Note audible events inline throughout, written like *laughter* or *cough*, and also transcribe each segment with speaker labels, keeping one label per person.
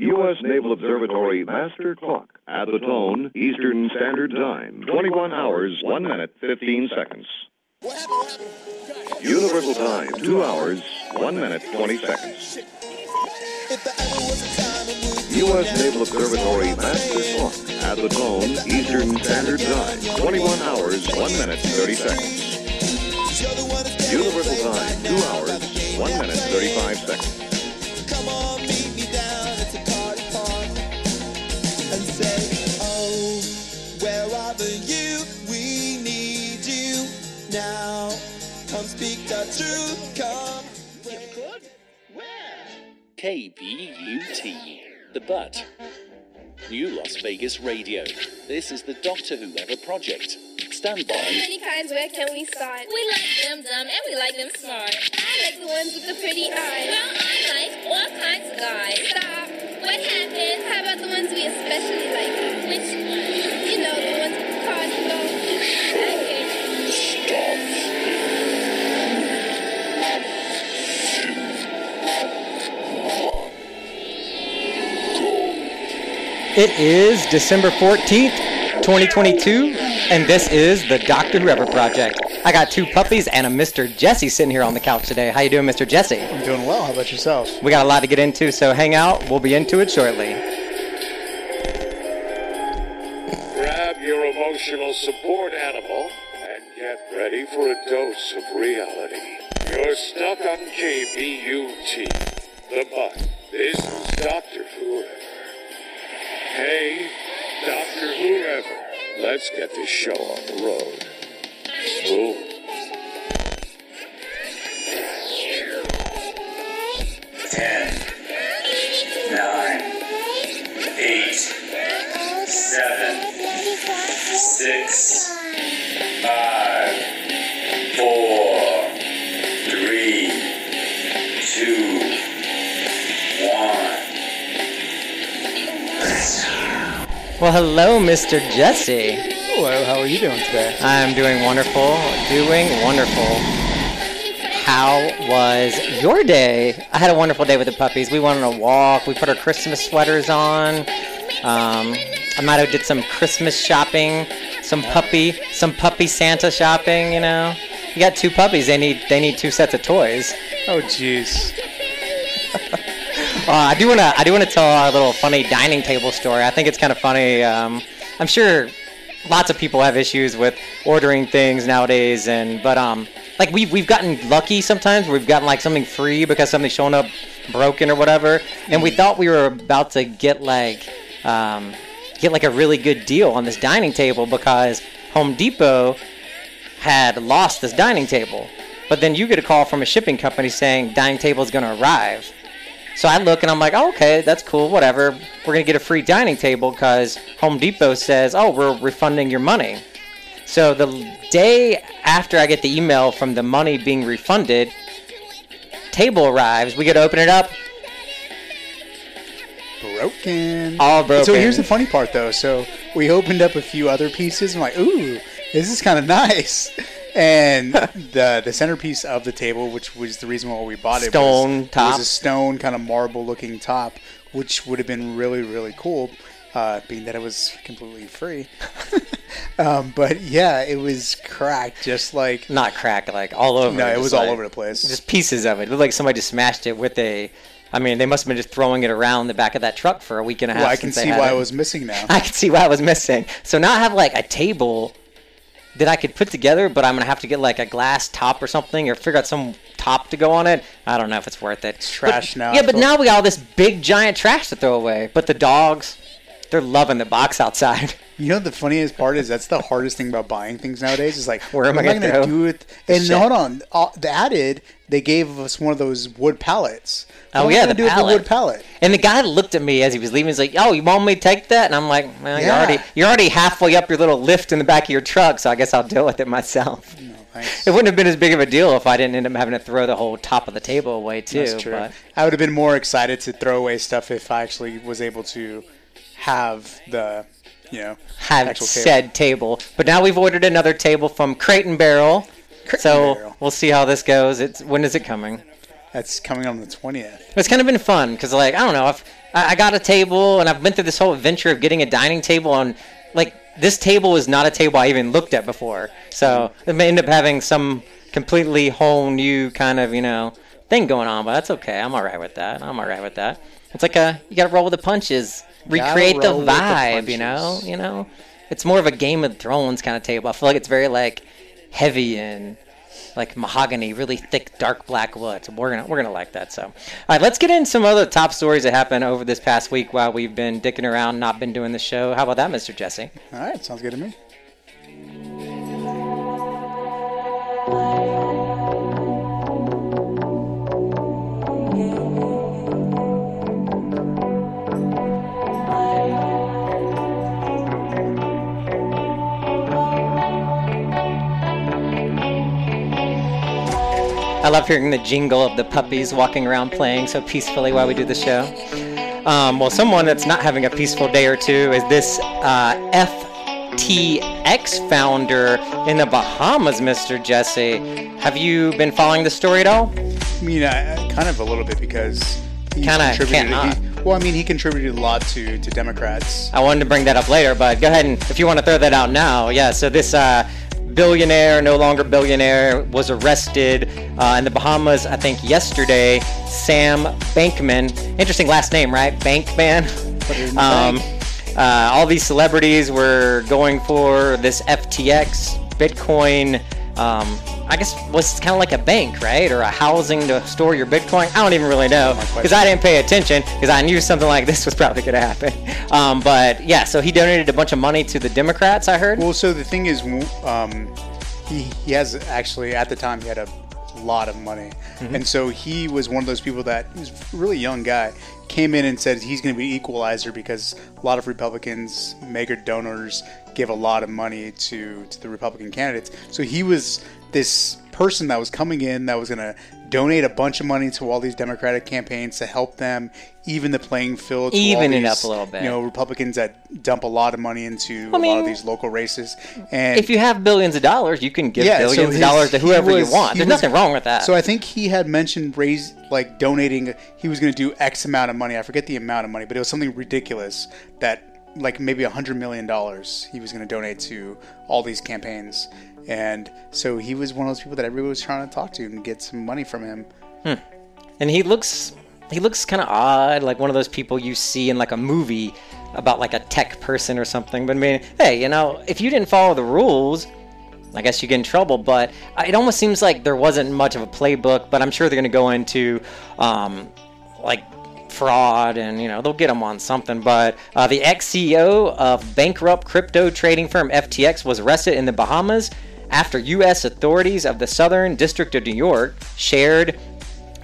Speaker 1: U.S. Naval Observatory Master Clock at the tone Eastern Standard Time, 21 hours, 1 minute, 15 seconds. Universal Time, 2 hours, 1 minute, 20 seconds. U.S. Naval Observatory Master Clock at the tone Eastern Standard Time, 21 hours, 1 minute, 30 seconds. Universal Time, 2 hours, 1 minute, 35 seconds.
Speaker 2: KBUT, The Butt. New Las Vegas Radio. This is the Doctor Whoever project. Stand by.
Speaker 3: many kinds, where can we start? We like them dumb and we like them smart. I like the ones with the pretty eyes. Well, I like all kinds of guys. Stop. Uh, what happened? How about the ones we especially like? Which
Speaker 4: It is December 14th, 2022, and this is the Doctor Whoever Project. I got two puppies and a Mr. Jesse sitting here on the couch today. How you doing, Mr. Jesse?
Speaker 5: I'm doing well. How about yourself?
Speaker 4: We got a lot to get into, so hang out. We'll be into it shortly.
Speaker 6: Grab your emotional support animal and get ready for a dose of reality. You're stuck on KBUT. The Butt. This Let's get this show on the road. Boom.
Speaker 4: Well, hello, Mr. Jesse.
Speaker 5: Hello. How are you doing today?
Speaker 4: I'm doing wonderful. Doing wonderful. How was your day? I had a wonderful day with the puppies. We went on a walk. We put our Christmas sweaters on. Um, Amato did some Christmas shopping, some puppy, some puppy Santa shopping. You know, you got two puppies. They need they need two sets of toys.
Speaker 5: Oh, jeez.
Speaker 4: Uh, I do wanna I do wanna tell our little funny dining table story. I think it's kind of funny. Um, I'm sure lots of people have issues with ordering things nowadays, and but um, like we've we've gotten lucky sometimes. We've gotten like something free because something's showing up broken or whatever, and we thought we were about to get like um, get like a really good deal on this dining table because Home Depot had lost this dining table. But then you get a call from a shipping company saying dining table is going to arrive. So I look and I'm like, oh, okay, that's cool, whatever. We're gonna get a free dining table because Home Depot says, oh, we're refunding your money. So the day after I get the email from the money being refunded, table arrives. We get to open it up.
Speaker 5: Broken.
Speaker 4: All broken.
Speaker 5: So here's the funny part, though. So we opened up a few other pieces. I'm like, ooh, this is kind of nice. And the the centerpiece of the table, which was the reason why we bought it,
Speaker 4: Stone
Speaker 5: was,
Speaker 4: top.
Speaker 5: was a stone kind of marble looking top, which would have been really really cool, uh, being that it was completely free. *laughs* um, but yeah, it was cracked, just like
Speaker 4: Not cracked, like all over.
Speaker 5: no, it was all over the place.
Speaker 4: Just pieces of it. It looked like somebody just smashed it with a. I mean, they must have been just throwing it around the back of that truck for a week and a half.
Speaker 5: well, I can see why
Speaker 4: it.
Speaker 5: it was missing now. *laughs*
Speaker 4: I can see why I was missing. So now I have like a table that I could put together, but I'm gonna have to get like a glass top or something, or figure out some top to go on it. I don't know if it's worth it.
Speaker 5: trash
Speaker 4: But-
Speaker 5: now,
Speaker 4: Yeah, but now we got all this big giant trash to throw away. But the dogs, they're loving the box outside. *laughs*
Speaker 5: You know the funniest part is that's the hardest thing about buying things nowadays. Is like
Speaker 4: Where am I gonna
Speaker 5: gonna do it?
Speaker 4: the
Speaker 5: And
Speaker 4: shit?
Speaker 5: hold on, uh, the added they gave us one of those wood pallets.
Speaker 4: Oh,
Speaker 5: What am
Speaker 4: yeah, the
Speaker 5: do with
Speaker 4: pallet.
Speaker 5: wood pallet.
Speaker 4: And the guy looked at me as he was leaving. He's like, "Oh, you want me to take that?" And I'm like, "Well, you're already you're already halfway up your little lift in the back of your truck, so I guess I'll deal with it myself." *laughs*
Speaker 5: No, thanks.
Speaker 4: It wouldn't have been as big of a deal if I didn't end up having to throw the whole top of the table away too.
Speaker 5: That's true.
Speaker 4: But
Speaker 5: I would have been more excited to throw away stuff if I actually was able to have the, you know,
Speaker 4: have
Speaker 5: actual table.
Speaker 4: said table. But now we've ordered another table from Crate and Barrel. so
Speaker 5: Barrel.
Speaker 4: we'll see how this goes. It's when is it coming?
Speaker 5: That's coming on the twentieth.
Speaker 4: It's kind of been fun because, like, I don't know, I've, I I got a table and I've been through this whole adventure of getting a dining table on, like, this table is not a table I even looked at before. So it may end up having some completely whole new kind of, you know, thing going on, but that's okay. I'm all right with that. I'm all right with that. It's like a, you got to roll with the punches, recreate the
Speaker 5: with the
Speaker 4: vibe, you know, you know. It's more of a Game of Thrones kind of table. I feel like it's very like heavy and like mahogany, really thick, dark black wood. So we're gonna we're gonna like that. So, all right, let's get in some other top stories that happened over this past week while we've been dicking around, not been doing the show. How about that, Mr. Jesse?
Speaker 5: All right, sounds good to me.
Speaker 4: Love hearing the jingle of the puppies walking around playing so peacefully while we do the show. Um, well, someone that's not having a peaceful day or two is this uh, FTX founder in the Bahamas, Mr. Jesse. Have you been following the story at all?
Speaker 5: I mean, I, I- kind of a little bit because he
Speaker 4: Kinda
Speaker 5: contributed.
Speaker 4: can't
Speaker 5: he- well, I mean, he contributed a lot to to Democrats.
Speaker 4: I wanted to bring that up later, but go ahead and if you want to throw that out now, yeah. So this uh, billionaire, no longer billionaire, was arrested uh, in the Bahamas. I think yesterday. Sam Bankman, interesting last name, right? Bankman.
Speaker 5: Put it in
Speaker 4: Um, uh, all these celebrities were going for this FTX Bitcoin. Um, I guess was kind of like a bank, right, or a housing to store your Bitcoin. I don't even really know because I didn't pay attention because I knew something like this was probably going to happen. *laughs* Um, but yeah, so he donated a bunch of money to the Democrats. I heard.
Speaker 5: Well, so the thing is, um, he he has actually at the time he had a lot of money,
Speaker 4: Mm-hmm.
Speaker 5: and so he was one of those people that he was a really young guy came in and said he's going to be equalizer because a lot of Republicans, mega donors, give a lot of money to to the Republican candidates. So he was this person that was coming in that was going to donate a bunch of money to all these Democratic campaigns to help them even the playing field,
Speaker 4: Even it up a little bit.
Speaker 5: You know, Republicans that dump a lot of money into a lot of these local races. And
Speaker 4: if you have billions of dollars, you can give
Speaker 5: Yeah, so
Speaker 4: billions of dollars to whoever
Speaker 5: was-
Speaker 4: you want. There's
Speaker 5: was-
Speaker 4: nothing wrong with that.
Speaker 5: So I think he had mentioned raise like donating. He was going to do X amount of money. I forget the amount of money, but it was something ridiculous that like maybe a hundred million dollars he was going to donate to all these campaigns. And so he was one of those people that everybody was trying to talk to and get some money from him.
Speaker 4: and he looks he looks kind of odd like one of those people you see in like a movie about like a tech person or something. But i mean hey you know if you didn't follow the rules i guess you get in trouble. But uh, it almost seems like there wasn't much of a playbook but i'm sure they're going to go into um, like fraud and you know they'll get him on something. But uh, the ex-ceo of bankrupt crypto trading firm ftx was arrested in the bahamas after u.s authorities of the southern district of new york shared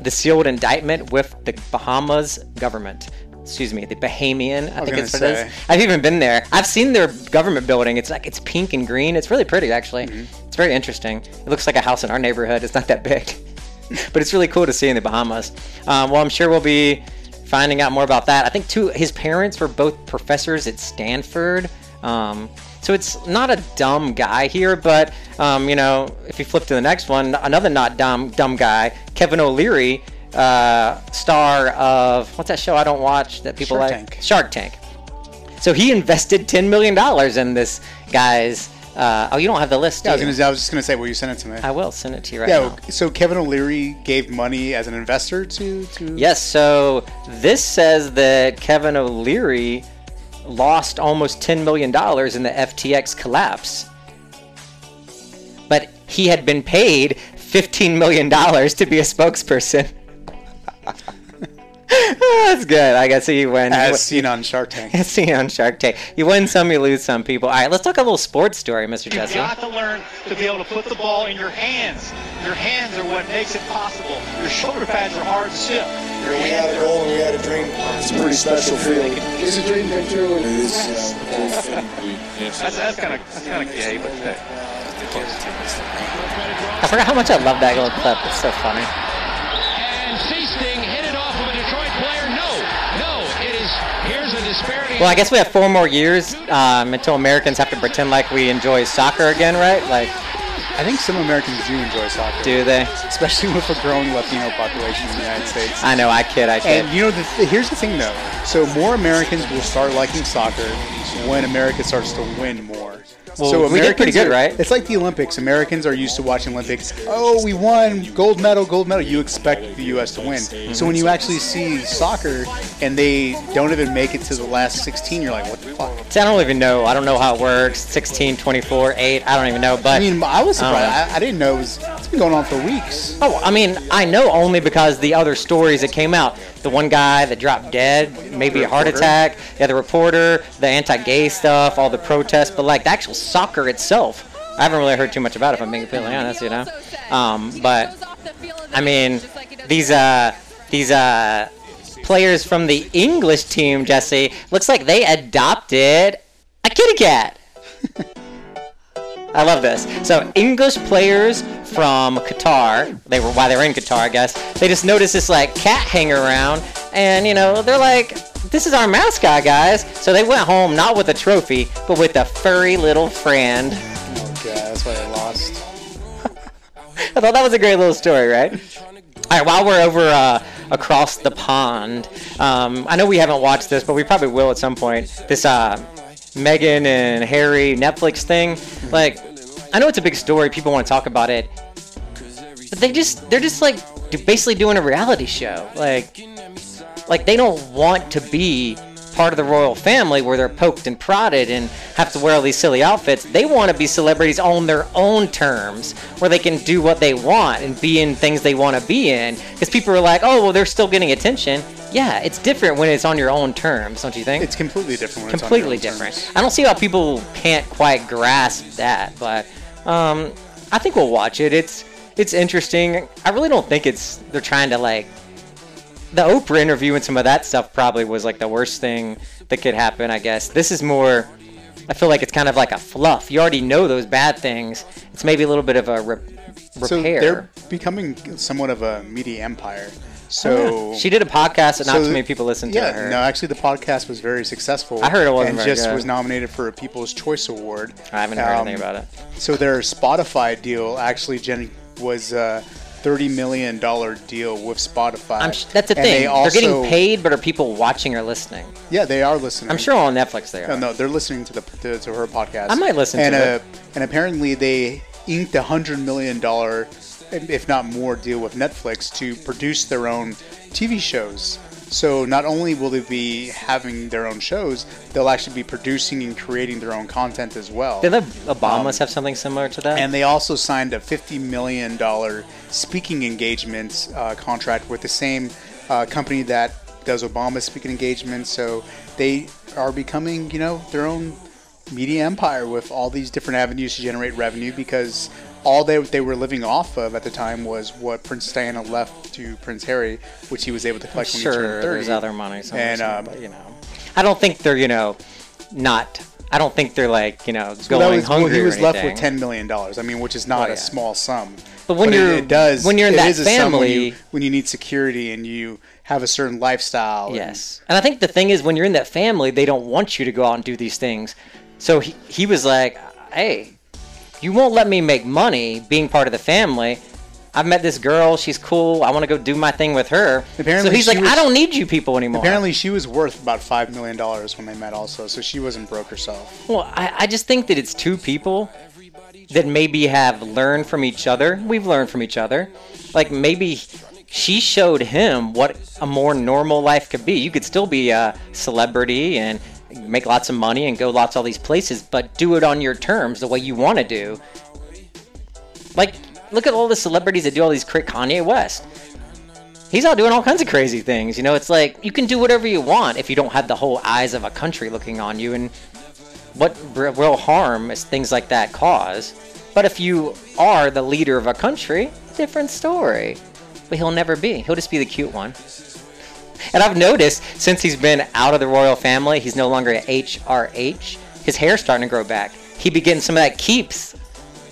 Speaker 4: the sealed indictment with the Bahamas government. Excuse me, the Bahamian. I,
Speaker 5: was
Speaker 4: think it's what it is. I've even been there. I've seen their government building. It's like it's pink and green. It's really pretty, actually.
Speaker 5: Mm-hmm.
Speaker 4: It's very interesting. It looks like a house in our neighborhood. It's not that big, *laughs* but it's really cool to see in the Bahamas. Um, well, I'm sure we'll be finding out more about that. I think two. His parents were both professors at Stanford. Um, so it's not a dumb guy here, but um, you know, if you flip to the next one, another not dumb dumb guy, Kevin O'Leary, uh, star of what's that show I don't watch that people
Speaker 5: Shark
Speaker 4: like?
Speaker 5: Tank.
Speaker 4: Shark Tank. So he invested ten million dollars in this guy's. Uh, oh, you don't have the list.
Speaker 5: Yeah, I was, gonna, I was just going to say, will you send it to me.
Speaker 4: I will send it to you right
Speaker 5: yeah.
Speaker 4: now.
Speaker 5: So Kevin O'Leary gave money as an investor to to.
Speaker 4: Yes, so this says that Kevin O'Leary lost almost $10 million in the FTX collapse. But he had been paid $15 million to be a spokesperson. *laughs* That's good. I guess he wins.
Speaker 5: As seen on Shark Tank.
Speaker 4: As seen on Shark Tank. You win some, you lose some people. All right, let's talk a little sports story, Mr. Jesse.
Speaker 7: You've
Speaker 4: Jesse.
Speaker 7: got to learn to be able to put the ball in your hands. Your hands are what makes it possible. Your shoulder pads are hard to shift. Your
Speaker 8: We had a goal and we had a dream. It's a pretty special feeling. It's a dream come true. and It is.
Speaker 7: That's, that's kind of that's kind of gay, but uh,
Speaker 4: I forgot how much I love that little clip. It's so funny.
Speaker 9: And Seasting hit it off of a Detroit player. No, no, it is. Here's a disparity.
Speaker 4: Well, I guess we have four more years um, until Americans have to pretend like we enjoy soccer again, right? Like,
Speaker 5: I think some Americans do enjoy soccer.
Speaker 4: Do they?
Speaker 5: Especially with a growing Latino population in the United States.
Speaker 4: I know. I kid. I kid.
Speaker 5: And you know, the th- here's the thing though. So more Americans will start liking soccer when America starts to win more.
Speaker 4: Well,
Speaker 5: so
Speaker 4: we did pretty good,
Speaker 5: are-
Speaker 4: right?
Speaker 5: It's like the Olympics. Americans are used to watching Olympics. Oh, we won gold medal, gold medal. You expect the U.S. to win. So when you actually see soccer and they don't even make it to the last 16, you're like, what the fuck?
Speaker 4: See, I don't even know. I don't know how it works. 16, 24, 8. I don't even know. But
Speaker 5: I mean, I was surprised.
Speaker 4: know.
Speaker 5: I, I didn't know it was. It's been going on for weeks.
Speaker 4: Oh, I mean, I know only because the other stories that came out. The one guy that dropped dead, maybe a heart attack. Yeah, the reporter, the anti-gay stuff, all the protests. But like the actual soccer itself, I haven't really heard too much about it. If I'm being completely honest, you know. Um, but I mean, these uh, these uh, players from the English team, Jesse, looks like they adopted a kitty cat. *laughs* I love this. So English players from Qatar, they were why they were in Qatar, I guess. They just noticed this like cat hang around, and you know they're like, "This is our mascot, guys." So they went home not with a trophy, but with a furry little friend.
Speaker 5: Oh god, that's why I lost. *laughs*
Speaker 4: I thought that was a great little story, right? All right, while we're over uh, across the pond, um, I know we haven't watched this, but we probably will at some point. This uh, Meghan and Harry Netflix thing, like, I know it's a big story. People want to talk about it, but they just they're just like basically doing a reality show. Like, like they don't want to be part of the royal family where they're poked and prodded and have to wear all these silly outfits. They want to be celebrities on their own terms where they can do what they want and be in things they want to be in. Because people are like, oh, well, they're still getting attention. Yeah, it's different when it's on your own terms, don't you think?
Speaker 5: It's completely different. When it's on your
Speaker 4: completely different.
Speaker 5: terms.
Speaker 4: I don't see how people can't quite grasp that, but um, I think we'll watch it. It's it's interesting. I really don't think it's they're trying to like the Oprah interview and some of that stuff probably was like the worst thing that could happen. I guess this is more. I feel like it's kind of like a fluff. You already know those bad things. It's maybe a little bit of a re- repair.
Speaker 5: So they're becoming somewhat of a media empire. So. *laughs*
Speaker 4: She did a podcast that not
Speaker 5: so
Speaker 4: too many people listened to
Speaker 5: yeah,
Speaker 4: her.
Speaker 5: no, actually, the podcast was very successful.
Speaker 4: I heard it wasn't
Speaker 5: and
Speaker 4: very
Speaker 5: just
Speaker 4: good.
Speaker 5: was nominated for a People's Choice Award.
Speaker 4: I haven't heard anything about it.
Speaker 5: So their Spotify deal actually gen- was a thirty million dollar deal with Spotify.
Speaker 4: Sh- that's the
Speaker 5: And
Speaker 4: thing.
Speaker 5: They
Speaker 4: are getting paid, but are people watching or listening?
Speaker 5: Yeah, they are listening.
Speaker 4: I'm sure on Netflix they are.
Speaker 5: No, no, they're listening to the to, to her podcast.
Speaker 4: I might listen
Speaker 5: and,
Speaker 4: to
Speaker 5: uh,
Speaker 4: it.
Speaker 5: And apparently they inked a hundred million dollar, if not more, deal with Netflix to produce their own TV shows. So not only will they be having their own shows, they'll actually be producing and creating their own content as well.
Speaker 4: Did the Obamas have something similar to that?
Speaker 5: Um, And they also signed a $50 million speaking engagements uh, contract with the same uh, company that does Obama's speaking engagements. So they are becoming, you know, their own media empire with all these different avenues to generate revenue because all they, they were living off of at the time was what Prince Diana left to Prince Harry, which he was able to collect when he
Speaker 4: sure,
Speaker 5: turned 30.
Speaker 4: there's other money somewhere,
Speaker 5: And, um,
Speaker 4: but you know, I don't think they're you know not. I don't think they're like you know
Speaker 5: Well,
Speaker 4: going
Speaker 5: well,
Speaker 4: hungry
Speaker 5: he
Speaker 4: or
Speaker 5: was left with ten million dollars. I mean, which is not
Speaker 4: Oh,
Speaker 5: a small sum.
Speaker 4: But when
Speaker 5: it-
Speaker 4: you're-
Speaker 5: it, does
Speaker 4: when you're in
Speaker 5: it
Speaker 4: that
Speaker 5: sum when you,
Speaker 4: family-
Speaker 5: when you need security and you have a certain lifestyle. and-
Speaker 4: Yes, and I think the thing is when you're in that family, they don't want you to go out and do these things. So he he was like, hey, you won't let me make money being part of the family. I've met this girl. She's cool. I want to go do my thing with her.
Speaker 5: Apparently
Speaker 4: so he's like,
Speaker 5: was-
Speaker 4: I don't need you people anymore.
Speaker 5: Apparently, she was worth about five million dollars when they met, also. So she wasn't broke herself.
Speaker 4: Well, I, I just think that it's two people that maybe have learned from each other. We've learned from each other. Like maybe she showed him what a more normal life could be. You could still be a celebrity and make lots of money and go lots of all these places, but do it on your terms, the way you want to do. Like, look at all the celebrities that do all these Kanye West. He's out doing all kinds of crazy things. You know, it's like you can do whatever you want if you don't have the whole eyes of a country looking on you. And what real harm is things like that cause? But if you are the leader of a country, different story. But he'll never be. He'll just be the cute one. And I've noticed since he's been out of the royal family, he's no longer at HRH. His hair's starting to grow back. He be getting some of that keeps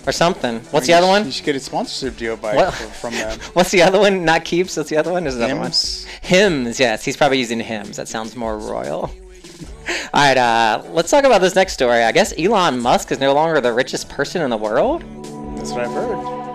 Speaker 4: or something. What's the other one?
Speaker 5: You should get a sponsorship deal by
Speaker 4: What?
Speaker 5: from them. *laughs*
Speaker 4: What's the other one? Not keeps. What's the other one? There's another
Speaker 5: Hims?
Speaker 4: one. Hims. Yes, he's probably using Hims. That sounds more royal. *laughs* All right, uh, let's talk about this next story. I guess Elon Musk is no longer the richest person in the world.
Speaker 5: That's what I've heard.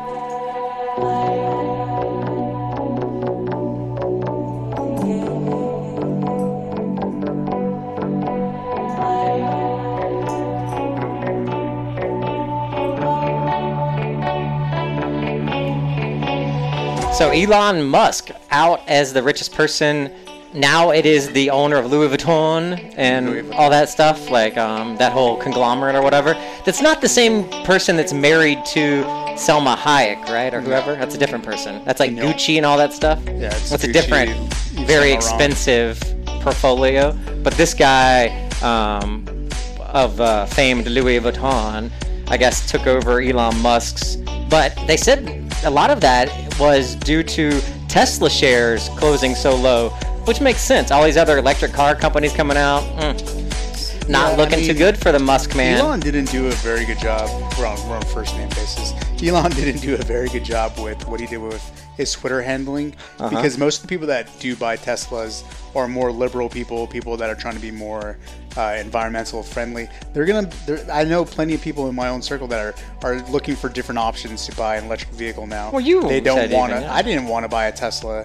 Speaker 4: So Elon Musk out as the richest person. Now it is the owner of Louis Vuitton and all that stuff, like um, that whole conglomerate or whatever. That's not the same person that's married to Salma Hayek, right, or whoever. That's a different person. That's like Gucci and all that stuff.
Speaker 5: Yeah, it's
Speaker 4: That's a different, very expensive portfolio. But this guy um, of uh, famed Louis Vuitton, I guess, took over Elon Musk's. But they said a lot of that was due to Tesla shares closing so low, which makes sense. All these other electric car companies coming out, mm, not
Speaker 5: Yeah, I
Speaker 4: looking too good for the Musk man.
Speaker 5: Elon didn't do a very good job. We're on, we're on first name basis. Elon *laughs* didn't do a very good job with what he did with his Twitter handling
Speaker 4: Uh-huh.
Speaker 5: because most of the people that do buy Teslas are more liberal people, people that are trying to be more uh, environmental friendly. They're gonna. They're, I know plenty of people in my own circle that are, are looking for different options to buy an electric vehicle now.
Speaker 4: Well, you
Speaker 5: they don't want to.
Speaker 4: yeah.
Speaker 5: I didn't want to buy a Tesla.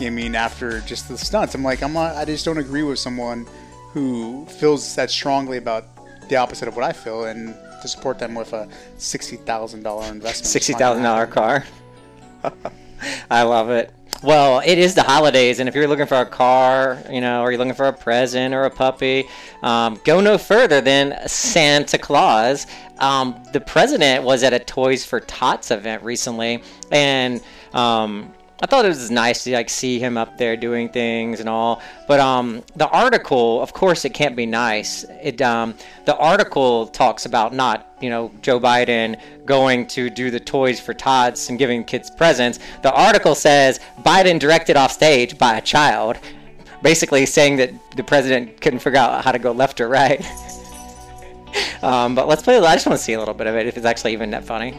Speaker 5: I mean, after just the stunts, I'm like, I'm not. I just don't agree with someone who feels that strongly about the opposite of what I feel, and to support them with a sixty thousand dollar investment.
Speaker 4: Sixty thousand dollar car. *laughs* *laughs* I love it. Well, it is the holidays, and if you're looking for a car, you know, or you're looking for a present or a puppy, um, go no further than Santa Claus. Um, the president was at a Toys for Tots event recently, and um, I thought it was nice to like see him up there doing things and all. But um, the article, of course, it can't be nice. It um, the article talks about not you know Joe Biden going to do the toys for tots and giving kids presents. The article says Biden directed off stage by a child, basically saying that the president couldn't figure out how to go left or right. *laughs* um, but let's play. I just want to see a little bit of it if it's actually even that funny.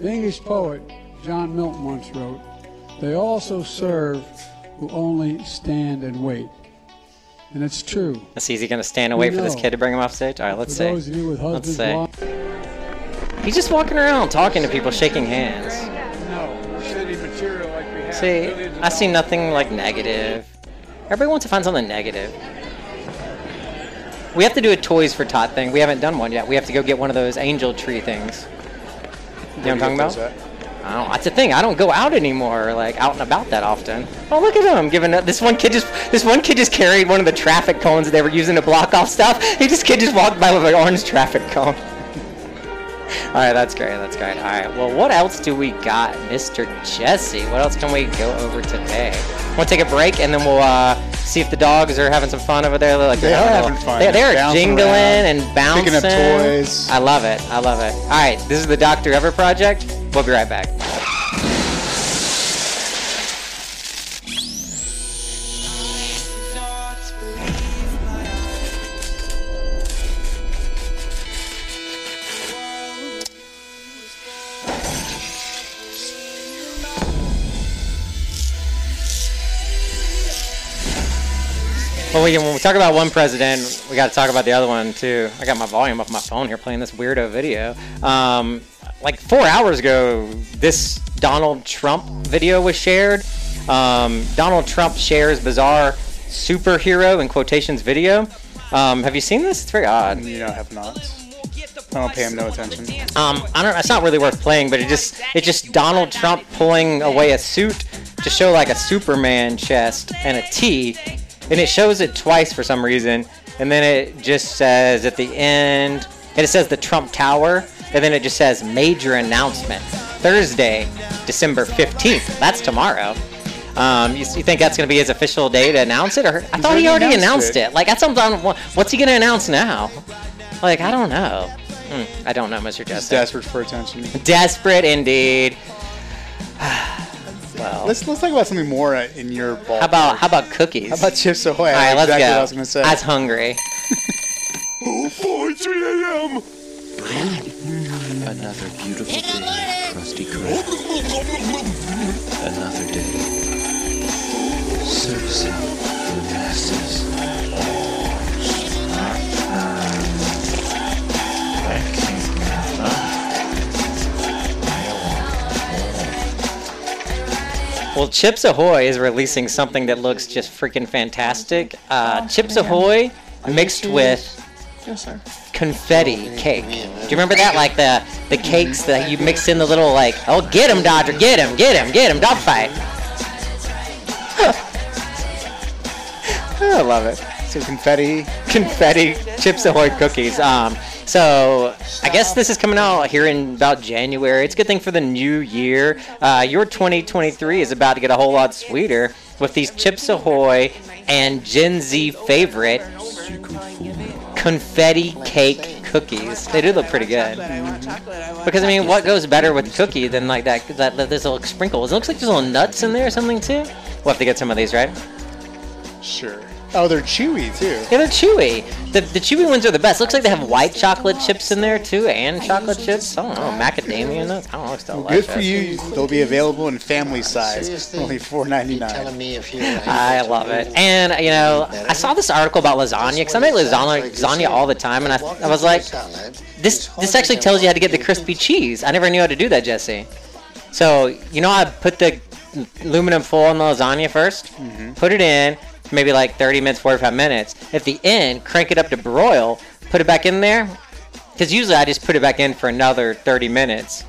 Speaker 10: The English poet John Milton once wrote, They also serve who only stand and wait. And it's true.
Speaker 4: Let's see, is he going to stand and wait
Speaker 10: We
Speaker 4: for this kid to bring him off stage? All right, let's see.
Speaker 10: those of you with
Speaker 4: Let's see.
Speaker 10: wives-
Speaker 4: He's just walking around talking to people, shaking hands.
Speaker 10: No, city material like we have.
Speaker 4: See,
Speaker 10: billions
Speaker 4: I see nothing like negative. Everybody wants to find something negative. We have to do a Toys for Tot thing. We haven't done one yet. We have to go get one of those angel tree things. You know what I'm talking about? I don't, that's the thing. I don't go out anymore, like out and about that often. Oh, look at him giving up. This one kid just, this one kid just carried one of the traffic cones they were using to block off stuff. He just kid just walked by with an orange traffic cone. *laughs* All right, that's great. That's great. All right. Well, what else do we got, Mr. Jesse? What else can we go over today? To take a break and then we'll uh, see if the dogs are having some fun over there. They're like
Speaker 5: They
Speaker 4: they're
Speaker 5: are
Speaker 4: a little-
Speaker 5: having fun.
Speaker 4: They, they're jingling
Speaker 5: around,
Speaker 4: and bouncing.
Speaker 5: picking up toys.
Speaker 4: I love it. I love it. All right, this is the Doctor Ever Project. We'll be right back. Well, we, when we talk about one president, we got to talk about the other one too. I got my volume up my phone here playing this weirdo video. Um, like four hours ago, this Donald Trump video was shared. Um, Donald Trump shares bizarre superhero in quotations video. Um, have you seen this? It's very odd.
Speaker 5: You know, I have not. I don't pay him no attention.
Speaker 4: Um, I don't. It's not really worth playing, but it just it's just Donald Trump pulling away a suit to show like a Superman chest and a T, and it shows it twice for some reason, and then it just says at the end, and it says the Trump Tower, and then it just says major announcement Thursday, December fifteenth. That's tomorrow. Um, you, you think that's going to be his official day to announce it, or I thought he
Speaker 5: already announced
Speaker 4: announced
Speaker 5: it.
Speaker 4: it. Like that's something. What's he going to announce now? Like I don't know. Hmm, I don't know, Mr.
Speaker 5: Just
Speaker 4: Jesse.
Speaker 5: desperate for attention.
Speaker 4: Desperate indeed. *sighs* well,
Speaker 5: Let's let's talk about something more uh, in your ball.
Speaker 4: how about how about cookies?
Speaker 5: How about chips ahoy?
Speaker 4: All right, let's
Speaker 5: exactly
Speaker 4: go.
Speaker 5: what I was gonna say.
Speaker 4: I was hungry. *laughs*
Speaker 11: Oh boy, 3 a.m.
Speaker 12: Another beautiful day, Krusty Krab. Another day. Servicing the masses.
Speaker 4: Well, Chips Ahoy is releasing something that looks just freaking fantastic. Uh, oh, Chips Ahoy mixed with
Speaker 13: Yes, sir.
Speaker 4: confetti cake. Do you remember that? Like the the cakes that you mix in the little like, oh, get him, Dodger, get him, get him, get him, dog fight. *laughs* I love it.
Speaker 5: So confetti.
Speaker 4: Confetti Chips Ahoy cookies. Um, so I guess this is coming out here in about January. It's a good thing for the new year. Uh, your 2023 is about to get a whole lot sweeter with these Chips Ahoy and Gen Z favorite confetti cake cookies. They do look pretty good. Because I mean, what goes better with cookie than like that? That, that there's little sprinkles. It looks like there's little nuts in there or something too. We'll have to get some of these, right?
Speaker 5: Sure. Oh, they're chewy too.
Speaker 4: Yeah, they're chewy. The, the chewy ones are the best. Looks like they have white chocolate chips in there too, and chocolate chips. I don't know, macadamia nuts. I don't know. It's
Speaker 5: Good
Speaker 4: delicious.
Speaker 5: for you. They'll be available in family size. Only four ninety nine.
Speaker 13: Telling me if you. *laughs*
Speaker 4: I love it. And, you know, I saw this article about lasagna because I make lasagna, lasagna all the time, and I, I was like, this this actually tells you how to get the crispy cheese. I never knew how to do that, Jesse. So, you know, I put the aluminum foil in the lasagna 1st mm-hmm. put it in, maybe like 30 minutes, 45 minutes. At the end, crank it up to broil, put it back in there. Because usually I just put it back in for another 30 minutes.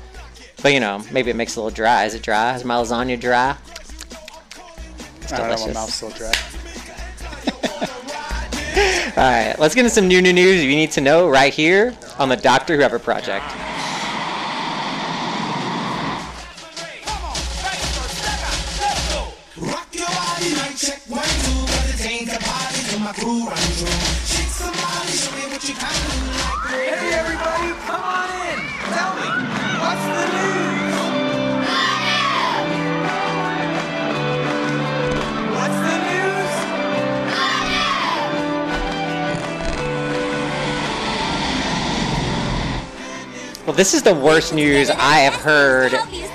Speaker 4: But, you know, maybe it makes it a little dry. Is it dry? Is my lasagna dry? It's
Speaker 5: I don't know, my mouth's still dry. *laughs*
Speaker 4: All right, let's get into some new new news you need to know right here on the Doctor Whoever Project.
Speaker 14: Hey
Speaker 4: Well, this is the worst news I have heard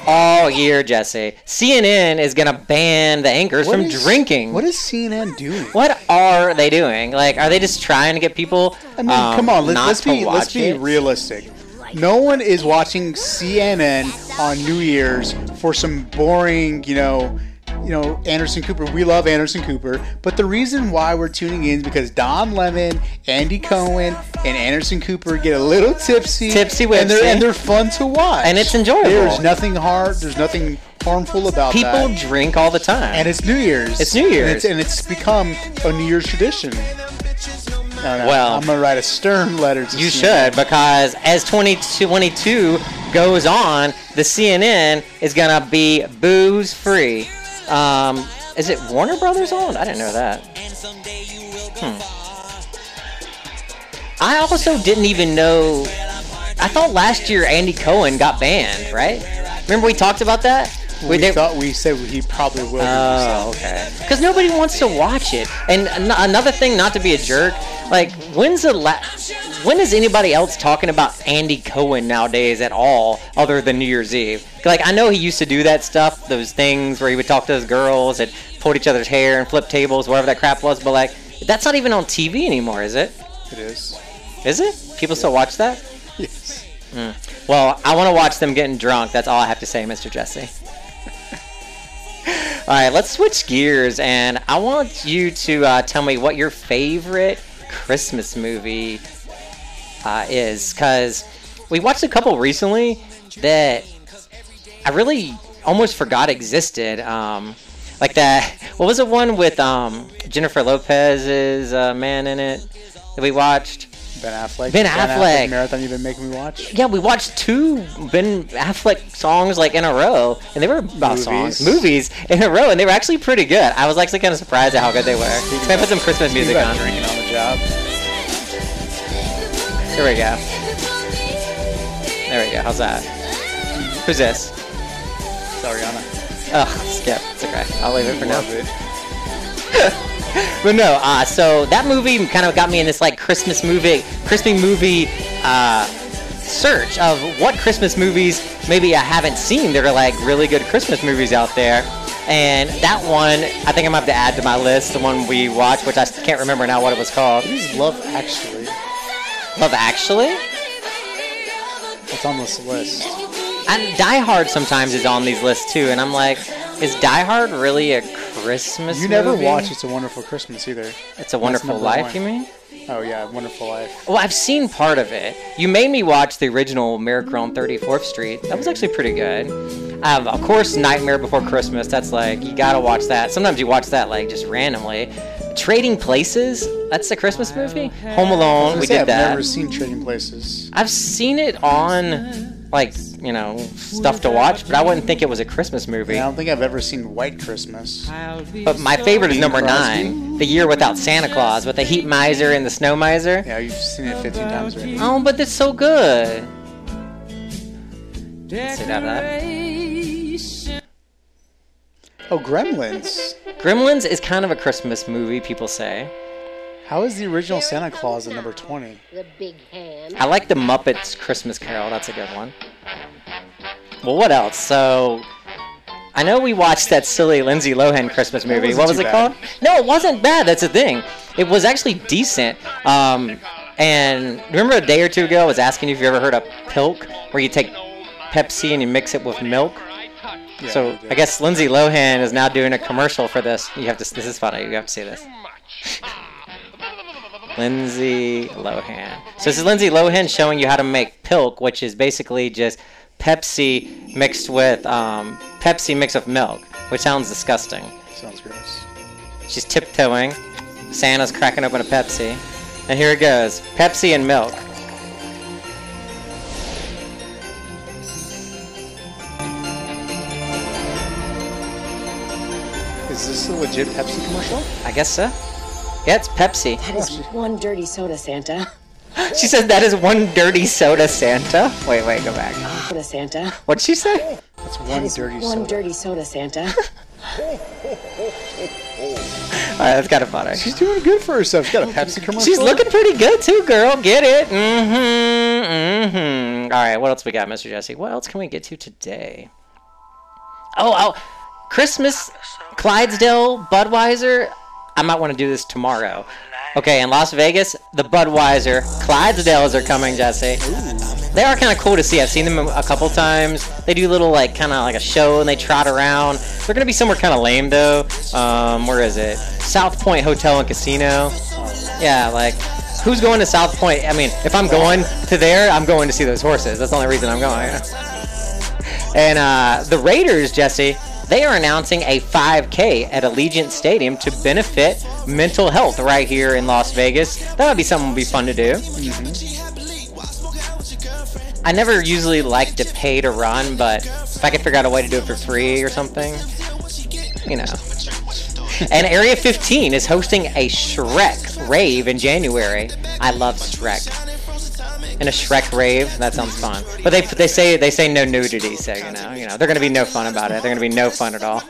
Speaker 4: all year, Jesse. CNN is gonna ban the anchors
Speaker 5: What
Speaker 4: from
Speaker 5: is-
Speaker 4: drinking.
Speaker 5: What is CNN doing?
Speaker 4: What are they doing? Like, are they just trying to get people?
Speaker 5: I mean,
Speaker 4: um,
Speaker 5: come on, let,
Speaker 4: not
Speaker 5: let's be let's be
Speaker 4: it?
Speaker 5: realistic. No one is watching CNN on New Year's for some boring, you know, you know, Anderson Cooper. We love Anderson Cooper, but the reason why we're tuning in is because Don Lemon, Andy Cohen, and Anderson Cooper get a little tipsy,
Speaker 4: Tipsy
Speaker 5: and they're and they're fun to watch,
Speaker 4: And it's enjoyable.
Speaker 5: There's nothing hard. There's nothing harmful about
Speaker 4: People
Speaker 5: that.
Speaker 4: drink all the time.
Speaker 5: And it's New Year's.
Speaker 4: It's New
Speaker 5: And
Speaker 4: Year's.
Speaker 5: it's, and it's become a New Year's tradition. No, no,
Speaker 4: Well-
Speaker 5: I'm gonna write a stern letter to
Speaker 4: You
Speaker 5: CNN.
Speaker 4: should because as 2022 goes on, the CNN is gonna be booze free. Um, is it Warner Brothers owned? I didn't know that. Hmm. I also didn't even know. I thought last year Andy Cohen got banned, right? Remember we talked about that?
Speaker 5: We
Speaker 4: they-
Speaker 5: thought we said he probably will.
Speaker 4: Oh, okay. Because nobody wants to watch it. And an- another thing, not to be a jerk, like when's the la- when is anybody else talking about Andy Cohen nowadays at all, other than New Year's Eve? Like I know he used to do that stuff, those things where he would talk to those girls and pulled each other's hair and flip tables, whatever that crap was. But like that's not even on TV anymore, is it?
Speaker 5: It is.
Speaker 4: Is it? People still watch that?
Speaker 5: Yes.
Speaker 4: Mm. Well, I want to watch them getting drunk. That's all I have to say, Mr. Jesse. All right, let's switch gears, and I want you to uh, tell me what your favorite Christmas movie uh, is, because we watched a couple recently that I really almost forgot existed. Um, like that. What was the one with um, Jennifer Lopez's uh, man in it that we watched?
Speaker 5: Ben Affleck.
Speaker 4: Ben Affleck.
Speaker 5: marathon you've been making me watch.
Speaker 4: Yeah, we watched two Ben Affleck songs like in a row, and they were about
Speaker 5: Movies.
Speaker 4: songs, movies in a row, and they were actually pretty good. I was actually kind of surprised at how good they were. So I put some Christmas music on.
Speaker 5: drinking on the job.
Speaker 4: Here we go. There we go. How's that? Who's this?
Speaker 5: It's Ariana.
Speaker 4: Oh, skip. It's okay. I'll leave it for now.
Speaker 5: It. *laughs* *laughs*
Speaker 4: but no, uh, so that movie kind of got me in this like Christmas movie, Christmas movie uh, search of what Christmas movies maybe I haven't seen that are like really good Christmas movies out there. And that one, I think I'm gonna have to add to my list, the one we watched, which I can't remember now what it was called.
Speaker 5: What is Love Actually?
Speaker 4: Love Actually?
Speaker 5: It's on this list.
Speaker 4: And Die Hard sometimes is on these lists too, and I'm like, Is Die Hard really a Christmas?
Speaker 5: You never
Speaker 4: movie?
Speaker 5: watch It's a Wonderful Christmas either.
Speaker 4: It's a Wonderful Life.
Speaker 5: one.
Speaker 4: You mean?
Speaker 5: Oh yeah, Wonderful Life.
Speaker 4: Well, I've seen part of it. You made me watch the original Miracle on 34th Street. That was actually pretty good. Um, of course, Nightmare Before Christmas. That's like you gotta watch that. Sometimes you watch that like just randomly. Trading Places. That's a Christmas movie. Home Alone. We
Speaker 5: gonna
Speaker 4: did
Speaker 5: say, I've
Speaker 4: that.
Speaker 5: never seen Trading Places.
Speaker 4: I've seen it on like you know stuff to watch, but I wouldn't think it was a Christmas movie.
Speaker 5: I don't think I've ever seen White Christmas.
Speaker 4: But my favorite is number nine, The Year Without Santa Claus, with the Heat Miser and the Snow Miser.
Speaker 5: Yeah, you've seen it 15 times already.
Speaker 4: Oh, but it's so good. Let's see that, that.
Speaker 5: Oh, Gremlins.
Speaker 4: Gremlins is kind of a Christmas movie, people say.
Speaker 5: How is the original Santa Claus at number 20?
Speaker 13: The big hand.
Speaker 4: I like the Muppets Christmas Carol. That's a good one. Well, what else? So, I know we watched that silly Lindsay Lohan Christmas movie. What was it
Speaker 5: bad.
Speaker 4: called? No, it wasn't bad. That's the thing. It was actually decent. Um, and remember a day or two ago, I was asking you if you ever heard of Pilk, where you take Pepsi and you mix it with milk.
Speaker 5: Yeah,
Speaker 4: so
Speaker 5: I.
Speaker 4: I guess Lindsay Lohan is now doing a commercial for this. You have to. This is funny. You have to see this. Lindsay Lohan. So this is Lindsay Lohan showing you how to make Pilk, which is basically just Pepsi mixed with um, Pepsi mixed with milk, which sounds disgusting.
Speaker 5: Sounds gross.
Speaker 4: She's tiptoeing. Santa's cracking open a Pepsi, and here it goes: Pepsi and milk.
Speaker 5: Is this a legit Pepsi commercial?
Speaker 4: I guess so. Yeah, it's Pepsi.
Speaker 13: That is one dirty soda, Santa.
Speaker 4: She said that is one dirty soda, Santa. Wait, wait, go back.
Speaker 13: Soda, Santa.
Speaker 4: What'd she say?
Speaker 5: That's one
Speaker 13: is
Speaker 5: dirty
Speaker 13: one
Speaker 5: soda.
Speaker 13: dirty soda, Santa. *laughs*
Speaker 4: Alright, that's kind of funny.
Speaker 5: She's doing good for herself. She's got a *laughs* Pepsi commercial.
Speaker 4: She's looking pretty good too, girl. Get it? Mm-hmm. Mm-hmm. All right, what else we got, Mr. Jesse? What else can we get to today? Oh, oh, Christmas, Clydesdale, Budweiser. I might want to do this tomorrow. Okay, in Las Vegas, the Budweiser Clydesdales are coming, Jesse. They are kind of cool to see. I've seen them a couple times. They do a little like kind of like a show and they trot around. They're gonna be somewhere kind of lame though. Um, where is it? South Point Hotel and Casino. Yeah, like who's going to South Point? I mean, if I'm going to there, I'm going to see those horses. That's the only reason I'm going. *laughs* And uh, the Raiders, Jesse, they are announcing a 5K at Allegiant Stadium to benefit mental health right here in Las Vegas. That would be something would be fun to do. Mm-hmm. I never usually like to pay to run, but if I could figure out a way to do it for free or something, you know. And Area 15 is hosting a Shrek rave in January. I love Shrek. And a Shrek rave, that sounds fun. But they they say they say no nudity, so you know, you know, they're gonna be no fun about it. They're gonna be no fun at all.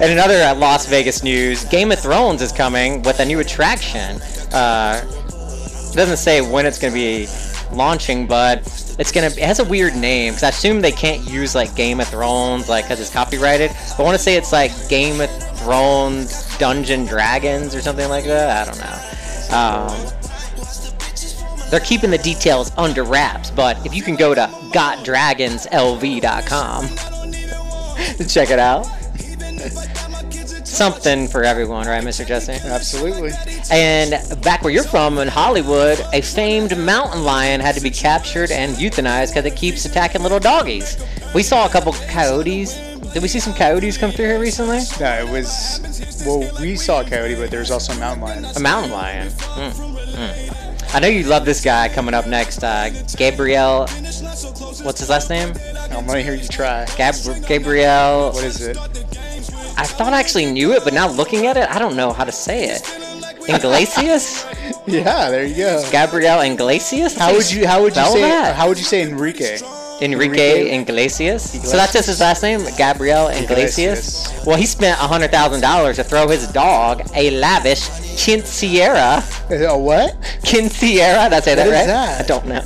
Speaker 4: And another uh, Las Vegas news: Game of Thrones is coming with a new attraction. Uh, it doesn't say when it's gonna be launching, but it's gonna. It has a weird name because I assume they can't use like Game of Thrones, like because it's copyrighted. I want to say it's like Game of Thrones Dungeon Dragons or something like that. I don't know. Um, they're keeping the details under wraps, but if you can go to gotdragonslv.com *laughs* to check it out. *laughs* Something for everyone, right, Mr. Jesse?
Speaker 5: Absolutely.
Speaker 4: And back where you're from in Hollywood, a famed mountain lion had to be captured and euthanized because it keeps attacking little doggies. We saw a couple coyotes. Did we see some coyotes come through here recently?
Speaker 5: No, it was. Well, we saw a coyote, but there's also a mountain lion.
Speaker 4: A mountain lion. Mm, mm. I know you love this guy coming up next, uh, Gabriel. What's his last name?
Speaker 5: I'm gonna hear you try.
Speaker 4: Gab- Gabriel.
Speaker 5: What is it?
Speaker 4: I thought I actually knew it, but now looking at it, I don't know how to say it. Iglesias? *laughs*
Speaker 5: Yeah, there you go.
Speaker 4: Gabriel Iglesias?
Speaker 5: How would you? How would you say?
Speaker 4: that?
Speaker 5: How would you say Enrique?
Speaker 4: Enrique Iglesias. So that's just his last name, Gabriel Iglesias. Well, he spent hundred thousand dollars to throw his dog a lavish Quinceañera.
Speaker 5: A what?
Speaker 4: Quinceañera. Did I say that right?
Speaker 5: that?
Speaker 4: I don't know.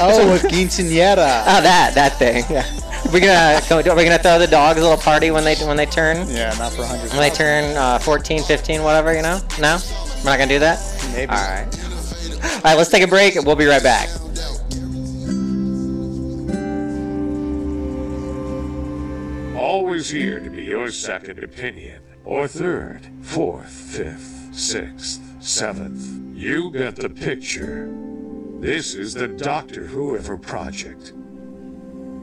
Speaker 5: Oh, a quinceañera. *laughs*
Speaker 4: Oh, that that thing. Yeah. We're gonna go, are we gonna throw the dogs a little party when they when they turn
Speaker 5: Yeah, not for a hundred.
Speaker 4: when they turn uh, 14, 15, whatever. You know? No, we're not gonna do that.
Speaker 5: Maybe.
Speaker 4: All right. All right. Let's take a break. We'll be right back.
Speaker 6: Is here to be your second opinion. Or third, fourth, fifth, sixth, seventh. You get the picture. This is the Doctor Whoever Project.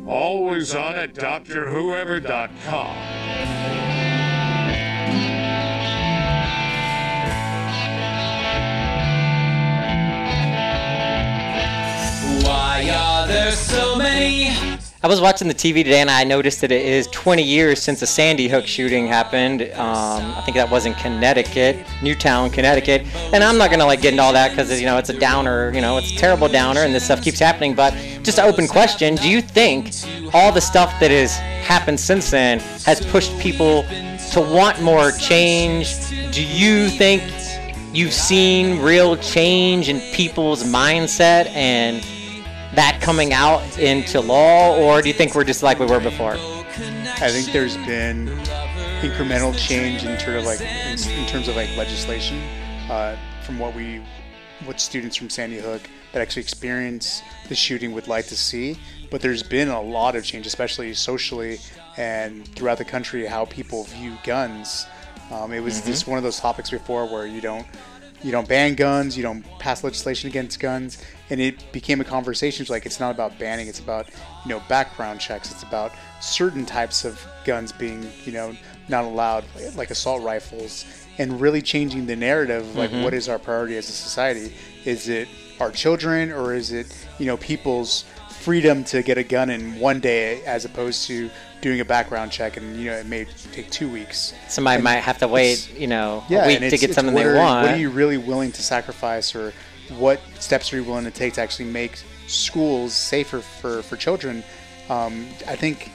Speaker 6: Always on at DoctorWhoever.com.
Speaker 15: Why are there so many?
Speaker 4: I was watching the TV today and I noticed that it is 20 years since the Sandy Hook shooting happened. Um, I think that was in Connecticut, Newtown, Connecticut. And I'm not gonna like get into all that because you know it's a downer, you know it's a terrible downer, and this stuff keeps happening. But just an open question: Do you think all the stuff that has happened since then has pushed people to want more change? Do you think you've seen real change in people's mindset and that coming out into law, or do you think we're just like we were before?
Speaker 5: I think there's been incremental change in terms of like in, in terms of like legislation uh, from what we what students from Sandy Hook that actually experience the shooting would like to see. But there's been a lot of change, especially socially and throughout the country, how people view guns. Um, it was
Speaker 4: Mhm.
Speaker 5: just one of those topics before where you don't you don't ban guns, you don't pass legislation against guns, and it became a conversation. It's like it's not about banning; it's about you know background checks. It's about certain types of guns being you know not allowed, like assault rifles, and really changing the narrative. Like,
Speaker 4: Mhm.
Speaker 5: what is our priority as a society? Is it our children, or is it you know people's freedom to get a gun in one day, as opposed to doing a background check and you know it may take two weeks.
Speaker 4: Somebody
Speaker 5: And
Speaker 4: might have to wait, you know,
Speaker 5: yeah,
Speaker 4: a week to get something they want.
Speaker 5: What are you really willing to sacrifice, or what steps are you willing to take to actually make schools safer for for children? Um, I think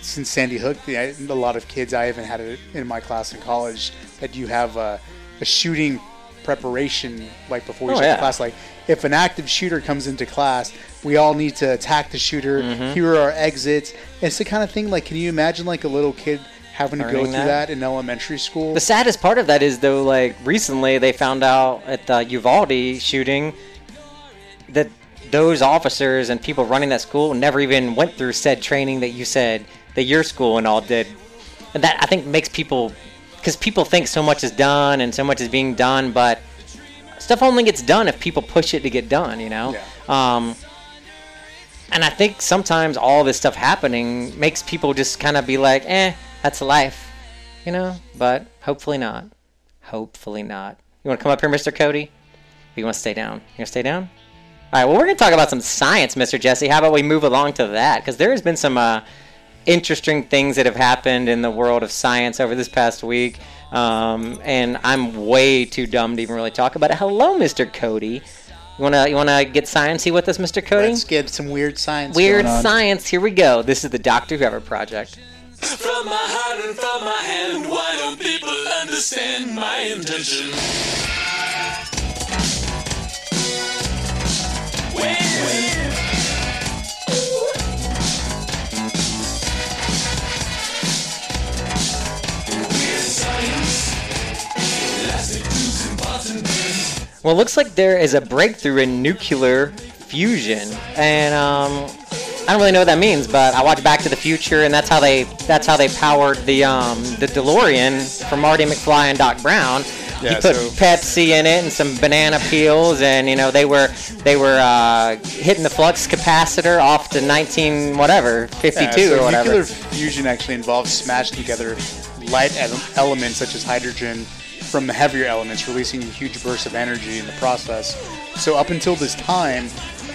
Speaker 5: since Sandy Hook, a lot of kids I even had it in my class in college that you have a, a shooting preparation like before you
Speaker 4: Oh,
Speaker 5: start
Speaker 4: yeah.
Speaker 5: class. Like if an active shooter comes into class, we all need to attack the shooter.
Speaker 4: Mhm.
Speaker 5: Here are our exits. It's the kind of thing like, can you imagine like a little kid having to go through
Speaker 4: that?
Speaker 5: that in elementary school?
Speaker 4: The saddest part of that is though, like recently they found out at the Uvalde shooting that those officers and people running that school never even went through said training that you said that your school and all did, and that I think makes people because people think so much is done and so much is being done, but stuff only gets done if people push it to get done, you know. Um, and I think sometimes all this stuff happening makes people just kind of be like, eh, that's life, you know? But hopefully not. Hopefully not. You want to come up here, Mr. Cody? Or you want to stay down? You want to stay down? All right, well, we're going to talk about some science, Mr. Jesse. How about we move along to that? Because there has been some uh, interesting things that have happened in the world of science over this past week. Um, and I'm way too dumb to even really talk about it. Hello, Mr. Cody. You wanna you wanna get sciencey with us, Mr. Cody?
Speaker 5: Let's get some weird science.
Speaker 4: Weird science. Here we go. This is the Doctor Whoever project.
Speaker 15: From my heart and from my hand, why don't people understand my intention?
Speaker 4: Well, it looks like there is a breakthrough in nuclear fusion, and um, I don't really know what that means. But I watched Back to the Future, and that's how they that's how they powered the um, the DeLorean for Marty McFly and Doc Brown.
Speaker 5: Yeah,
Speaker 4: he put
Speaker 5: so-
Speaker 4: Pepsi in it and some banana peels, and you know they were they were uh, hitting the flux capacitor off to 19 whatever 52
Speaker 5: Yeah, so
Speaker 4: or whatever.
Speaker 5: Nuclear fusion actually involves smashing together light elements such as hydrogen from the heavier elements, releasing huge bursts of energy in the process. So up until this time,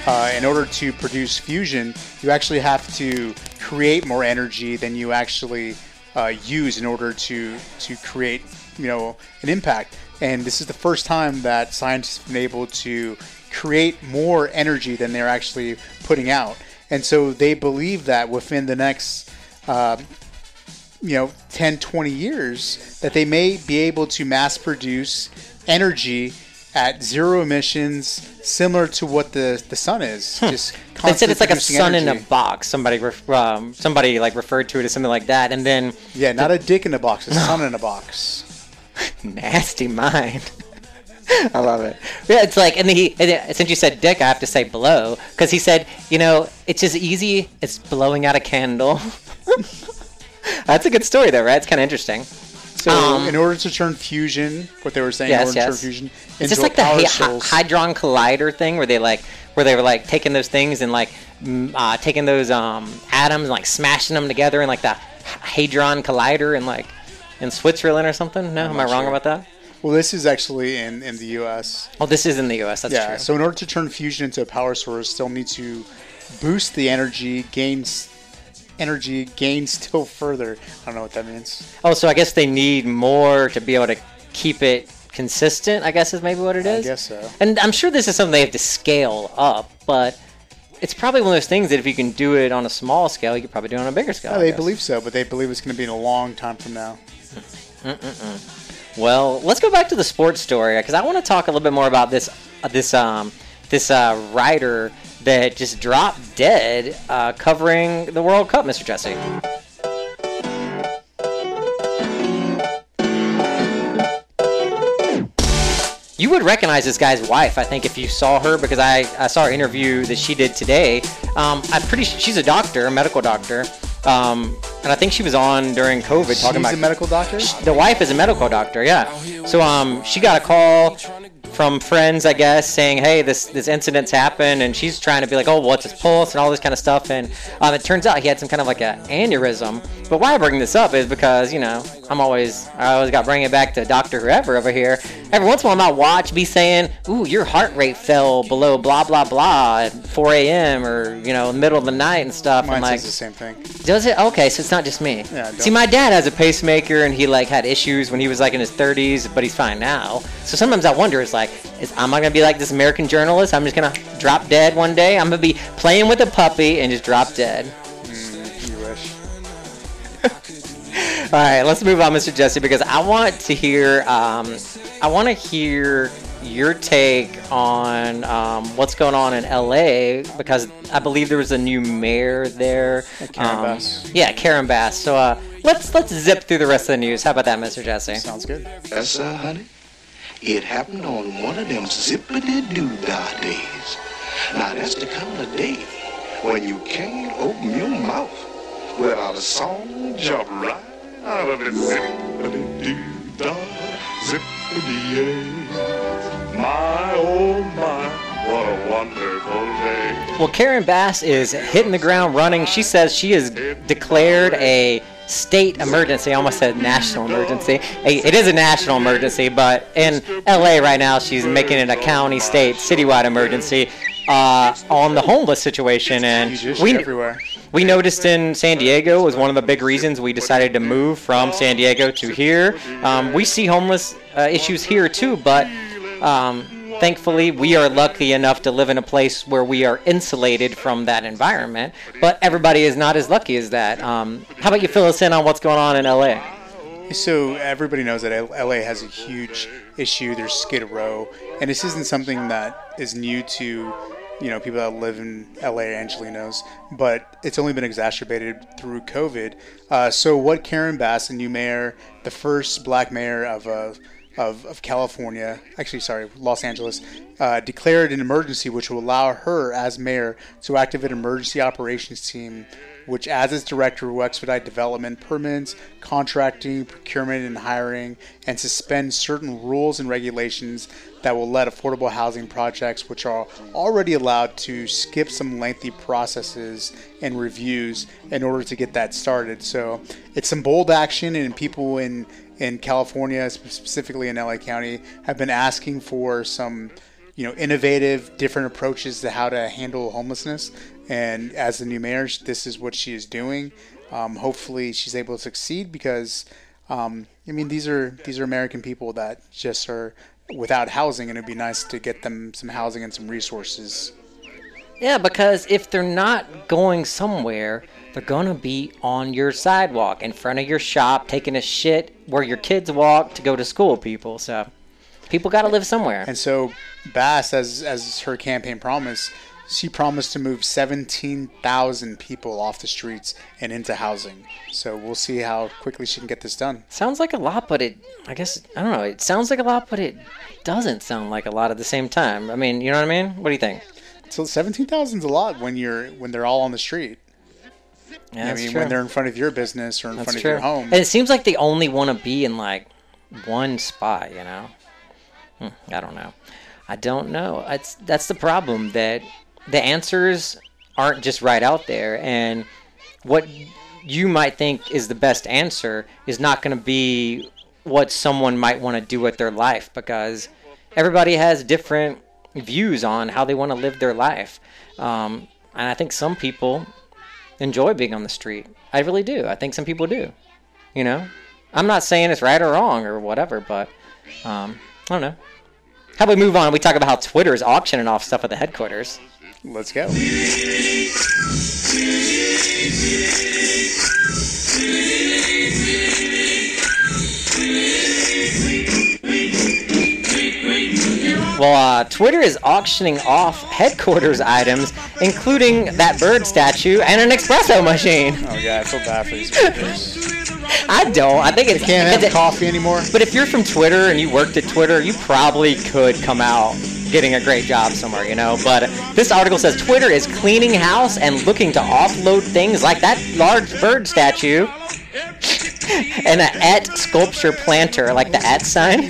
Speaker 5: uh, in order to produce fusion, you actually have to create more energy than you actually uh, use in order to to create, you know, an impact. And this is the first time that scientists have been able to create more energy than they're actually putting out. And so they believe that within the next, um, you know, 10, 20 years, that they may be able to mass produce energy at zero emissions, similar to what the, the sun is. Just
Speaker 4: They said it's like a sun in a box. Somebody ref- um, somebody like referred to it as something like that, and then
Speaker 5: Yeah, not a dick in a box, a *laughs* sun in a box. *laughs*
Speaker 4: nasty mind. *laughs* I love it. Yeah, it's like, and then he, and since you said dick, I have to say blow, because he said, you know, it's as easy as blowing out a candle. That's a good story, though, right? It's kind of interesting.
Speaker 5: So,
Speaker 4: Um,
Speaker 5: in order to turn fusion, what they were saying, in
Speaker 4: Yes,
Speaker 5: to turn
Speaker 4: yes.
Speaker 5: fusion
Speaker 4: It's
Speaker 5: into
Speaker 4: just
Speaker 5: a
Speaker 4: like the
Speaker 5: power
Speaker 4: hy-
Speaker 5: source,
Speaker 4: hy- Hydron Collider thing, where they like, where they were like taking those things and like uh, taking those um, atoms and like smashing them together in like the Hadron Collider in like in Switzerland or something. No,
Speaker 5: I'm
Speaker 4: am I wrong
Speaker 5: sure.
Speaker 4: about that?
Speaker 5: Well, this is actually in, in the U.S.
Speaker 4: Oh, this is in the U.S. That's
Speaker 5: yeah.
Speaker 4: true.
Speaker 5: So in order to turn fusion into a power source, still need to boost the energy, gains energy, gain still further. I don't know what that means.
Speaker 4: Oh, so I guess they need more to be able to keep it consistent. I guess is maybe what it is.
Speaker 5: I guess so.
Speaker 4: And I'm sure this is something they have to scale up, but it's probably one of those things that if you can do it on a small scale, you could probably do it on a bigger scale.
Speaker 5: Yeah, they believe so, but they believe it's going to be in a long time from now.
Speaker 4: Well, let's go back to the sports story because I want to talk a little bit more about this uh, this um this uh, rider that just dropped dead uh, covering the World Cup, Mr. Jesse. You would recognize this guy's wife, I think, if you saw her, because I, I saw her interview that she did today. Um, I'm pretty. She's a doctor, a medical doctor, um, and I think she was on during COVID talking
Speaker 5: She's
Speaker 4: about
Speaker 5: a medical doctor.
Speaker 4: the wife is a medical doctor, yeah. So um, she got a call from friends, I guess, saying, "Hey, this this incident's happened," and she's trying to be like, "Oh, what's his pulse?" and all this kind of stuff. And um, it turns out he had some kind of like a aneurysm. But why I bring this up is because you know I'm always I always got to bring it back to Doctor Whoever over here. Every once in a while, my watch be saying, "Ooh, your heart rate fell below blah blah blah at 4 a.m. or you know, middle of the night and stuff."
Speaker 5: Mine
Speaker 4: and like,
Speaker 5: says the same thing.
Speaker 4: does it? Okay, so it's not just me.
Speaker 5: Yeah,
Speaker 4: See, my dad has a pacemaker, and he like had issues when he was like in his 30s, but he's fine now. So sometimes I wonder, it's like, is, am I gonna be like this American journalist? I'm just gonna drop dead one day. I'm gonna be playing with a puppy and just drop dead.
Speaker 5: Mm, you wish. *laughs*
Speaker 4: All right, let's move on, Mr. Jesse, because I want to hear, um, I want to hear your take on um, what's going on in LA because I believe there was a new mayor there.
Speaker 5: Karen
Speaker 4: Um,
Speaker 5: Bass.
Speaker 4: Yeah, Karen Bass. So uh, let's let's zip through the rest of the news. How about that, Mr. Jesse?
Speaker 5: Sounds good.
Speaker 16: Yes, sir, honey. It happened on one of them zippity-doo-dah days. Now, that's the kind of day when you can't open your mouth without a song jump right out of it. Zippity-doo-dah, zippity-yay. My, oh my, what a wonderful day.
Speaker 4: Well, Karen Bass is hitting the ground running. She says she has declared a state emergency. I almost said national emergency. It is a national emergency, but in LA right now, she's making it a county, state, citywide emergency uh, on the homeless situation. And we
Speaker 5: everywhere.
Speaker 4: we noticed in San Diego was one of the big reasons we decided to move from San Diego to here. Um, we see homeless uh, issues here too, but um, thankfully we are lucky enough to live in a place where we are insulated from that environment. But everybody is not as lucky as that. Um, how about you fill us in on what's going on in LA?
Speaker 5: So everybody knows that LA has a huge issue. There's Skid Row, and this isn't something that is new to you know people that live in LA Angelenos, but it's only been exacerbated through COVID. Uh, so what Karen Bass, the new mayor, the first black mayor of uh, of, of California, actually, sorry, Los Angeles, uh, declared an emergency which will allow her, as mayor, to activate an emergency operations team, which, as its director, will expedite development permits, contracting, procurement, and hiring, and suspend certain rules and regulations that will let affordable housing projects, which are already allowed to skip some lengthy processes and reviews in order to get that started. So it's some bold action, and people in in California, specifically in LA County, have been asking for some, you know, innovative, different approaches to how to handle homelessness. And as the new mayor, this is what she is doing. Um, hopefully, she's able to succeed because, um, I mean, these are these are American people that just are without housing, and it'd be nice to get them some housing and some resources.
Speaker 4: Yeah, because if they're not going somewhere, they're gonna be on your sidewalk, in front of your shop, taking a shit where your kids walk to go to school. People, so people got to live somewhere.
Speaker 5: And so Bass, as as her campaign promise, she promised to move 17,000 people off the streets and into housing. So we'll see how quickly she can get this done.
Speaker 4: Sounds like a lot, but it, I guess, I don't know. It sounds like a lot, but it doesn't sound like a lot at the same time. I mean, you know what I mean? What do you think?
Speaker 5: So 17,000 is a lot when you're when they're all on the street.
Speaker 4: Yeah,
Speaker 5: I mean,
Speaker 4: true.
Speaker 5: when they're in front of your business or in
Speaker 4: That's
Speaker 5: front
Speaker 4: true.
Speaker 5: of your home.
Speaker 4: And it seems like they only want to be in like one spot, you know. Hmm, I don't know. I don't know. It's that's the problem that the answers aren't just right out there, and what you might think is the best answer is not going to be what someone might want to do with their life because everybody has different views on how they want to live their life. Um, and I think some people enjoy being on the street. I really do. I think some people do. You know, I'm not saying it's right or wrong or whatever, but um, I don't know. How about we move on? We talk about how Twitter is auctioning off stuff at the headquarters.
Speaker 5: Let's go.
Speaker 4: Well, uh, Twitter is auctioning off headquarters items, including that bird statue and an espresso machine.
Speaker 5: Oh god, I feel bad for these workers. *laughs*
Speaker 4: I don't. I think it's
Speaker 5: Can't have
Speaker 4: it's-
Speaker 5: coffee anymore.
Speaker 4: But if you're from Twitter and you worked at Twitter, you probably could come out getting a great job somewhere, you know. But this article says Twitter is cleaning house and looking to offload things like that large bird statue *laughs* and a et sculpture planter, like the at sign.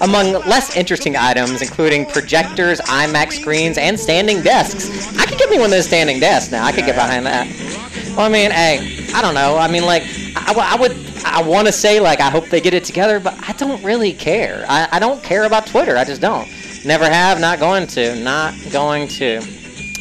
Speaker 4: Among less interesting items, including projectors, IMAX screens, and standing desks. I could get me one of those standing desks now. I could get behind that. Well, I mean, hey, I don't know. I mean, like, I, I would, I want to say, like, I hope they get it together, but I don't really care. I, I don't care about Twitter. I just don't. Never have, not going to, not going to.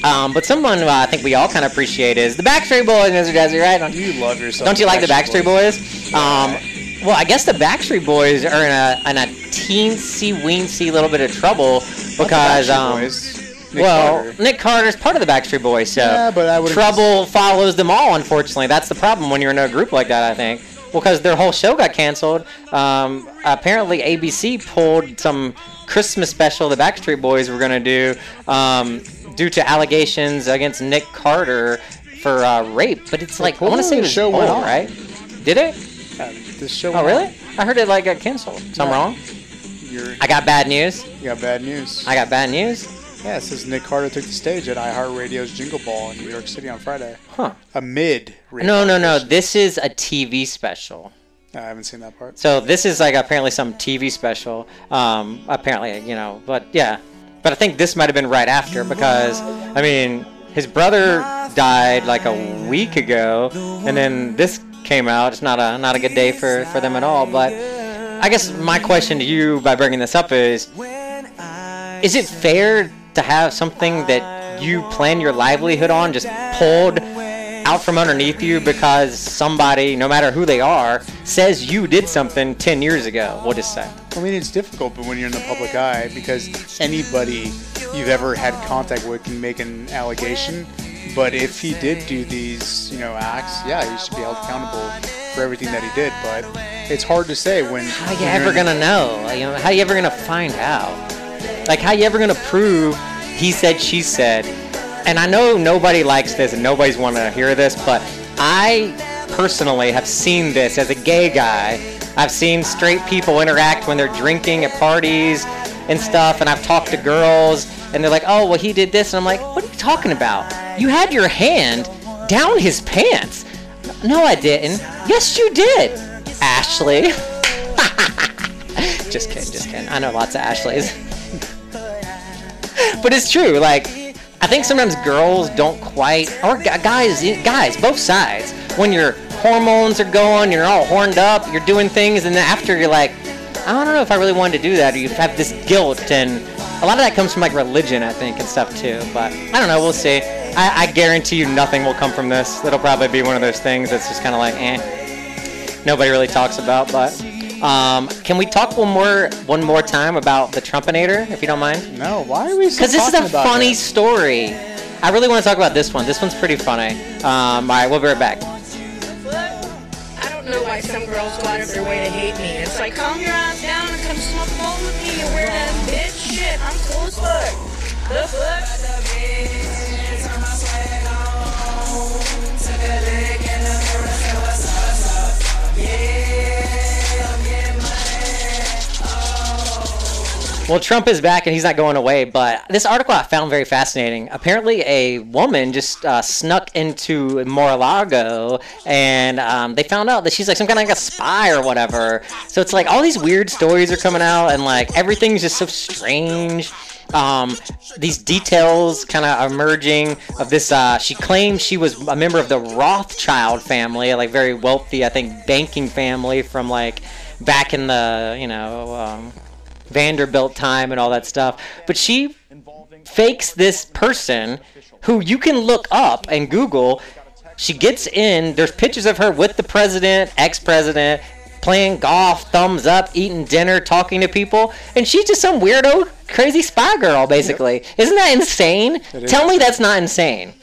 Speaker 4: Um, but someone uh, I think we all kind of appreciate is the Backstreet Boys, Mr. Desi, right? Don't
Speaker 5: you love yourself?
Speaker 4: Don't you like the Backstreet Boys? Um, well, I guess the Backstreet Boys are in a, in a teensy weensy little bit of trouble because um,
Speaker 5: Boys. Nick
Speaker 4: well,
Speaker 5: Carter.
Speaker 4: Nick Carter's part of the Backstreet Boys, so
Speaker 5: Yeah, but I
Speaker 4: trouble follows them all. Unfortunately, that's the problem when you're in a group like that. I think. Well, because their whole show got canceled. Um, apparently, ABC pulled some Christmas special the Backstreet Boys were gonna do um, due to allegations against Nick Carter for uh, rape. But it's like I want to say
Speaker 5: the show went on.
Speaker 4: right? Did it?
Speaker 5: Uh, this show.
Speaker 4: Oh,
Speaker 5: went
Speaker 4: really? I heard it like got canceled. So I'm
Speaker 5: Yeah.
Speaker 4: wrong.
Speaker 5: You're,
Speaker 4: I got bad news.
Speaker 5: you got bad news.
Speaker 4: I got bad news.
Speaker 5: Yeah, it says Nick Carter took the stage at iHeartRadio's Jingle Ball in New York City on Friday.
Speaker 4: Huh.
Speaker 5: Amid.
Speaker 4: No, no, no. This is a TV special.
Speaker 5: I haven't seen that part.
Speaker 4: So this is like apparently some TV special. Um, apparently, you know, but yeah. But I think this might have been right after because I mean, his brother died like a week ago, and then this came out. It's not a not a good day for for them at all. But I guess my question to you by bringing this up is: Is it fair to have something that you plan your livelihood on just pulled out from underneath you because somebody, no matter who they are, says you did something 10 years ago? We'll just say.
Speaker 5: I mean, it's difficult, but when you're in the public eye, because anybody you've ever had contact with can make an allegation. But if he did do these, you know, acts, yeah, he should be held accountable for everything that he did. But it's hard to say when.
Speaker 4: How you ever gonna know? Like, you know? How you ever gonna find out? Like, how you ever gonna prove he said, she said? And I know nobody likes this and nobody's want to hear this, but I personally have seen this as a gay guy. I've seen straight people interact when they're drinking at parties and stuff, and I've talked to girls, and they're like, "Oh, well, he did this," and I'm like, "What are you talking about? You had your hand down his pants." No, I didn't. Yes, you did, Ashley. *laughs* just kidding, just kidding. I know lots of Ashleys. *laughs* but it's true. Like, I think sometimes girls don't quite, or guys, guys, both sides. When your hormones are going, you're all horned up, you're doing things, and then after you're like, I don't know if I really wanted to do that, or you have this guilt, and a lot of that comes from like religion, I think, and stuff too. But I don't know, we'll see. I, I guarantee you nothing will come from this. It'll probably be one of those things that's just kind of like, eh. Nobody really talks about, but. Um, can we talk one more one more time about the Trumpinator, if you don't mind?
Speaker 5: No, why are we?
Speaker 4: Because this is a funny story. I really want to talk about this one. This one's pretty funny. Um, all right, we'll be right back.
Speaker 17: I don't know why some girls go out of their way to hate me. It's like, calm your ass down and come smoke a bowl with me and wear that bitch shit. I'm cool as fuck. The fuck?
Speaker 4: Well, Trump is back and he's not going away. But this article I found very fascinating. Apparently, a woman just uh, snuck into Mar-a-Lago and um, they found out that she's like some kind of like a spy or whatever. So it's like all these weird stories are coming out and like everything's just so strange. Um, these details kind of emerging of this. Uh, she claims she was a member of the Rothschild family, like very wealthy, I think, banking family from like back in the you know um, Vanderbilt time and all that stuff. But she fakes this person who you can look up and Google. She gets in. There's pictures of her with the president, ex-president, playing golf, thumbs up, eating dinner, talking to people, and she's just some weirdo, crazy spy girl, basically. Isn't that insane?
Speaker 5: It is.
Speaker 4: Tell me that's not insane.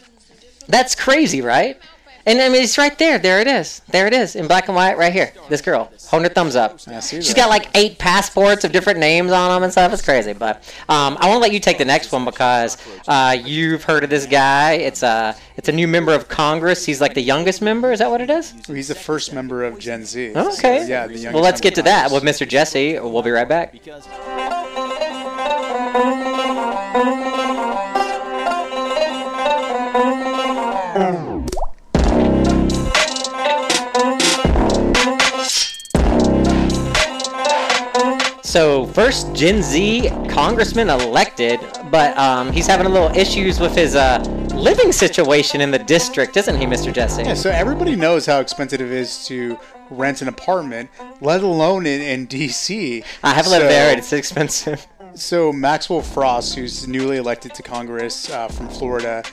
Speaker 4: That's crazy, right? And I mean, it's right there. There it is. There it is in black and white, right here. This girl holding her thumbs up.
Speaker 5: I see
Speaker 4: She's
Speaker 5: that.
Speaker 4: got like eight passports of different names on them and stuff. It's crazy. But um, I want to let you take the next one because uh, you've heard of this guy. It's a it's a new member of Congress. He's like the youngest member. Is that what it is?
Speaker 5: He's the first member of Gen Z.
Speaker 4: Okay.
Speaker 5: So, yeah. The youngest
Speaker 4: well, let's get to that with Mr. Jesse. We'll be right back. So first Gen Z congressman elected, but um, he's having a little issues with his uh, living situation in the district, isn't he, Mr. Jesse?
Speaker 5: Yeah, so everybody knows how expensive it is to rent an apartment, let alone in, in DC.
Speaker 4: I have lived
Speaker 5: So-
Speaker 4: there. It's expensive. *laughs*
Speaker 5: So Maxwell Frost, who's newly elected to Congress uh, from Florida,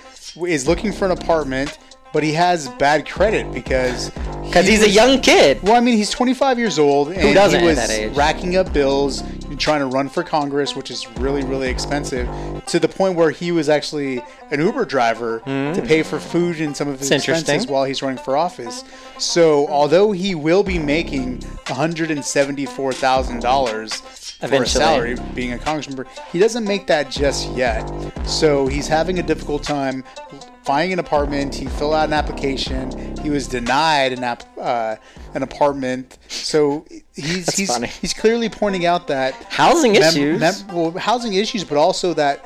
Speaker 5: is looking for an apartment, but he has bad credit because he
Speaker 4: he's a young kid.
Speaker 5: Well, I mean, he's 25 years old, and
Speaker 4: doesn't
Speaker 5: he
Speaker 4: at
Speaker 5: was
Speaker 4: that age?
Speaker 5: racking up bills, and trying to run for Congress, which is really, really expensive, to the point where he was actually an Uber driver hmm. to pay for food and some of his
Speaker 4: interesting.
Speaker 5: expenses while he's running for office. So, although he will be making 174,000 dollars for a salary being a congressman, he doesn't make that just yet. So he's having a difficult time finding an apartment. He filled out an application. He was denied an app, uh, an apartment. So he's
Speaker 4: That's
Speaker 5: he's
Speaker 4: funny.
Speaker 5: he's clearly pointing out that
Speaker 4: Housing issues.
Speaker 5: well, housing issues, but also that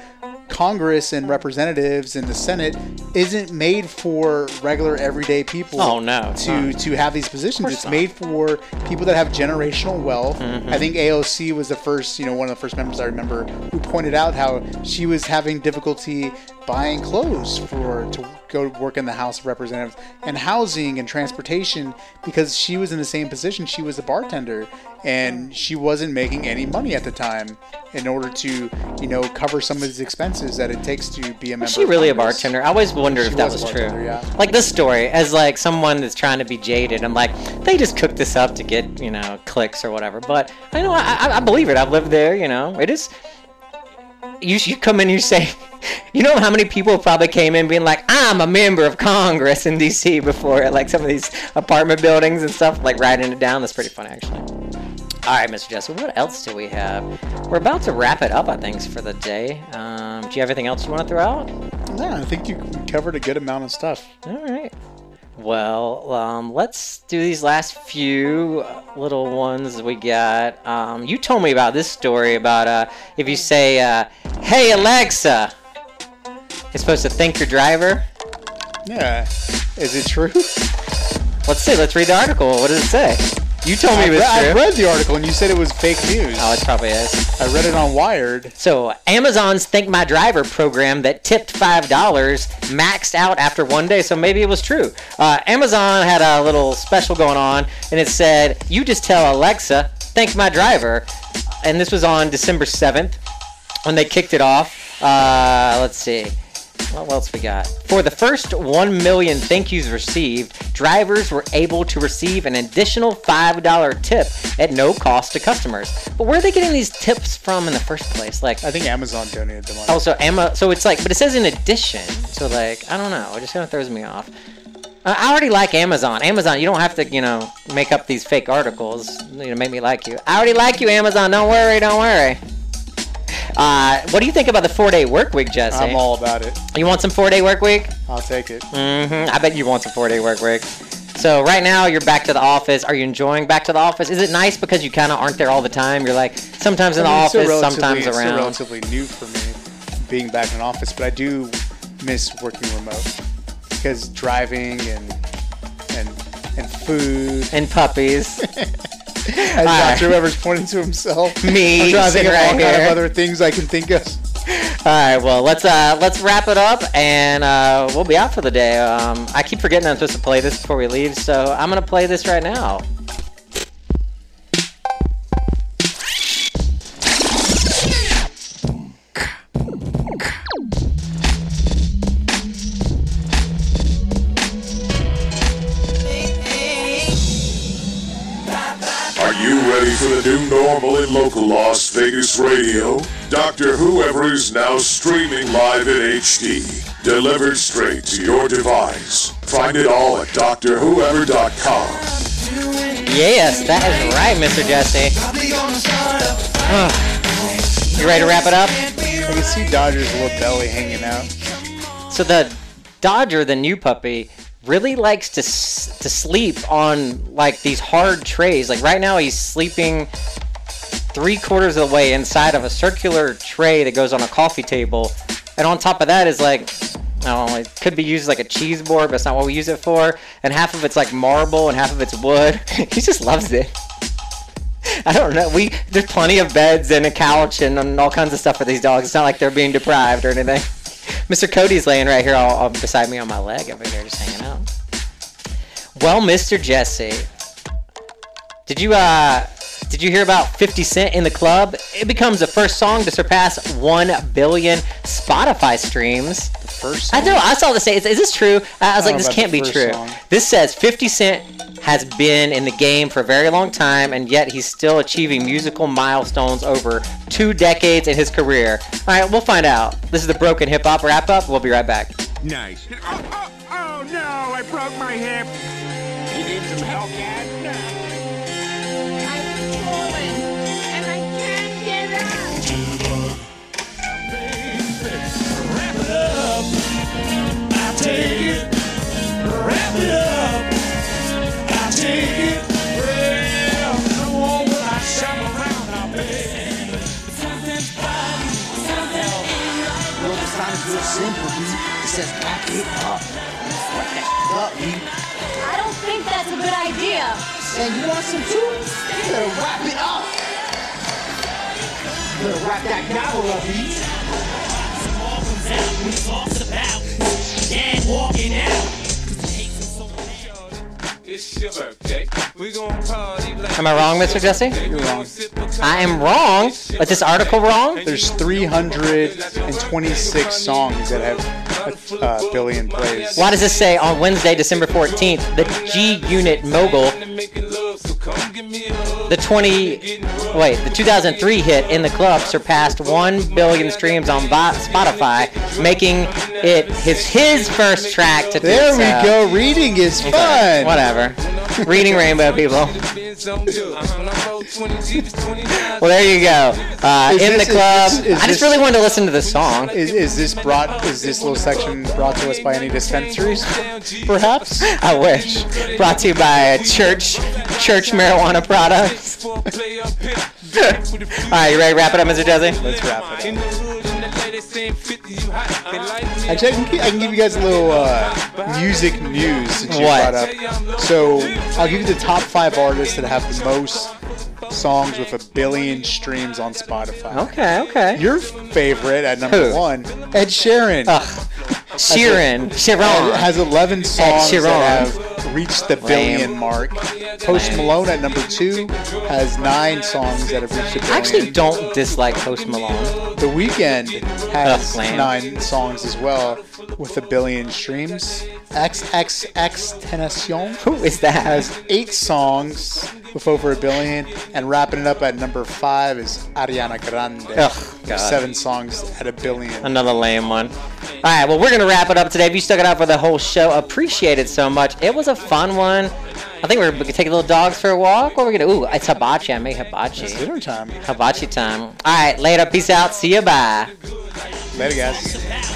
Speaker 5: Congress and representatives and the Senate isn't made for regular everyday people.
Speaker 4: Oh, no,
Speaker 5: To
Speaker 4: not.
Speaker 5: to have these positions, it's
Speaker 4: not.
Speaker 5: made for people that have generational wealth.
Speaker 4: Mhm.
Speaker 5: I think AOC was the first, you know, one of the first members I remember who pointed out how she was having difficulty buying clothes for to go work in the House of Representatives and housing and transportation because she was in the same position. She was a bartender and she wasn't making any money at the time in order to, you know, cover some of these expenses that it takes to be a member.
Speaker 4: Was she
Speaker 5: of
Speaker 4: really a bartender? I always wondered
Speaker 5: She
Speaker 4: if that
Speaker 5: was
Speaker 4: was, true.
Speaker 5: yeah.
Speaker 4: Like this story, as like someone that's trying to be jaded, I'm like, they just cooked this up to get you know clicks or whatever. But I know I, I, I believe it. I've lived there. You know, it is. You you come in, you say, you know how many people probably came in being like, I'm a member of Congress in D.C. before like some of these apartment buildings and stuff, like writing it down. That's pretty funny actually. All right, Mr. Jesse, what else do we have? We're about to wrap it up, I think, for the day. Um, do you have anything else you want to throw out?
Speaker 5: Yeah, I think you covered a good amount of stuff.
Speaker 4: All right. Well, um, let's do these last few little ones we got. Um, you told me about this story about uh, if you say, uh, "Hey Alexa," it's supposed to thank your driver.
Speaker 5: Yeah. Is it true?
Speaker 4: Let's see. Let's read the article. What does it say? You told me
Speaker 5: I
Speaker 4: it was
Speaker 5: re- I read the article and you said it was fake news.
Speaker 4: Oh, it probably is.
Speaker 5: I read it on Wired.
Speaker 4: So, Amazon's Thank My Driver program that tipped $5 maxed out after one day, so maybe it was true. Uh, Amazon had a little special going on, and it said, You just tell Alexa, thank my driver. And this was on December 7th when they kicked it off. Uh, let's see. What else we got? For the first 1 million thank yous received, drivers were able to receive an additional $5 tip at no cost to customers. But where are they getting these tips from in the first place? Like,
Speaker 5: I think Amazon donated the money.
Speaker 4: Oh, also, Emma. So it's like, but it says in addition. So like, I don't know. It just kind of throws me off. I already like Amazon. Amazon, you don't have to, you know, make up these fake articles, you know, make me like you. I already like you, Amazon. Don't worry, don't worry. Uh, what do you think about the four-day work week, Jesse?
Speaker 5: I'm all about it.
Speaker 4: You want some four-day work week?
Speaker 5: I'll take it.
Speaker 4: hmm I bet you want some four-day work week. So right now you're back to the office. Are you enjoying back to the office? Is it nice because you kind of aren't there all the time? You're like sometimes in the
Speaker 5: I mean, it's
Speaker 4: office, sometimes
Speaker 5: it's
Speaker 4: around.
Speaker 5: relatively new for me being back in office, but I do miss working remote because driving and and and food
Speaker 4: and puppies. *laughs*
Speaker 5: As
Speaker 4: right.
Speaker 5: Dr. Whoever's pointing to himself. *laughs*
Speaker 4: Me
Speaker 5: I'm trying to think of all
Speaker 4: right
Speaker 5: kind of other things I can think of.
Speaker 4: All right, well let's uh let's wrap it up and uh, we'll be out for the day. Um, I keep forgetting I'm supposed to play this before we leave, so I'm gonna play this right now.
Speaker 6: For the normal in local Las Vegas radio? Doctor Whoever is now streaming live in HD, delivered straight to your device. Find it all at DoctorWhoever.com.
Speaker 4: Yes, that is right, Mr. Jesse. Ugh. you ready to wrap it up?
Speaker 5: I can see Dodger's little belly hanging out.
Speaker 4: So the Dodger, the new puppy, really likes to s- to sleep on like these hard trays. Like right now, he's sleeping three quarters of the way inside of a circular tray that goes on a coffee table, and on top of that is like. I don't know, it could be used like a cheese board, but it's not what we use it for. And half of it's like marble and half of it's wood. *laughs* he just loves it. *laughs* I don't know. We there's plenty of beds and a couch and, and all kinds of stuff for these dogs. It's not like they're being deprived or anything. *laughs* Mr. Cody's laying right here, all, all beside me on my leg over here, just hanging out. Well, Mr. Jesse, did you uh did you hear about 50 Cent in the club? It becomes the first song to surpass 1 billion Spotify streams.
Speaker 5: The first
Speaker 4: I know. I saw this say, is, is this true? I was
Speaker 5: I
Speaker 4: like, this can't be true.
Speaker 5: song.
Speaker 4: This says 50 Cent has been in the game for a very long time, and yet he's still achieving musical milestones over two decades in his career. All right, we'll find out. This is the Broken Hip Hop Wrap Up. We'll be right back.
Speaker 11: Nice. Oh, oh, oh no, I broke my hip.
Speaker 15: Take it. Wrap it up. I take it. Well, no one will I shop around now, baby. Something's body, something ain't right.
Speaker 18: Well, the sign is real simple, dude. It says back it up. What the up, dude?
Speaker 19: I don't think that's a good idea.
Speaker 18: And you want some too? You better wrap it up. You better wrap that gavel up, dude.
Speaker 15: Walking out. It's your birthday. We gonna party like
Speaker 4: Am I wrong, Mr. Jesse?
Speaker 5: You're wrong.
Speaker 4: I am wrong. Is this article wrong?
Speaker 5: There's 326 songs that have a uh, billion plays.
Speaker 4: Why does this say on Wednesday, December 14th, the G Unit mogul, the 20, wait, the 2003 hit in the club surpassed 1 billion streams on Spotify, making it his his first track to do
Speaker 5: There we go. Reading is fun.
Speaker 4: Whatever. Reading Rainbow, people. Well, there you go. Uh, in
Speaker 5: this-
Speaker 4: the club.
Speaker 5: is this- is
Speaker 4: I just really wanted to listen to this song.
Speaker 5: Is, is this brought? Is this little section brought to us by any dispensaries? Perhaps. *laughs*
Speaker 4: I wish. Brought to you by church church marijuana products. *laughs* All right, you ready to wrap it up, Mr. Jesse?
Speaker 5: Let's wrap it up. Actually, I can, I can give you guys a little uh, music news since you
Speaker 4: What?
Speaker 5: brought up. So I'll give you the top five artists that have the most songs with a billion streams on Spotify.
Speaker 4: Okay, okay.
Speaker 5: Your favorite at number
Speaker 4: Who? *laughs*
Speaker 5: one, Ed Sheeran.
Speaker 4: Ugh. Sheeran. Sheeran.
Speaker 5: has 11 songs
Speaker 4: Sheeran.
Speaker 5: that have reached the billion
Speaker 4: Lame.
Speaker 5: mark. Post Malone at number two has nine songs that have reached the billion.
Speaker 4: I actually don't dislike Post Malone.
Speaker 5: The Weeknd has
Speaker 4: Ugh,
Speaker 5: nine songs as well with a billion streams. XXXTentacion
Speaker 4: Who is that?
Speaker 5: has eight songs with over a billion, and wrapping it up at number five is Ariana Grande.
Speaker 4: Ugh.
Speaker 5: Seven songs at a billion.
Speaker 4: Another lame one. All right, well, we're going to wrap it up today. If you stuck it out for the whole show, appreciate it so much. It was a fun one. I think we're going to take a little dogs for a walk. What are we going to Ooh, it's hibachi. I make hibachi.
Speaker 5: It's dinner time.
Speaker 4: Hibachi time. All right, later. Peace out. See you. Bye.
Speaker 5: Later, guys.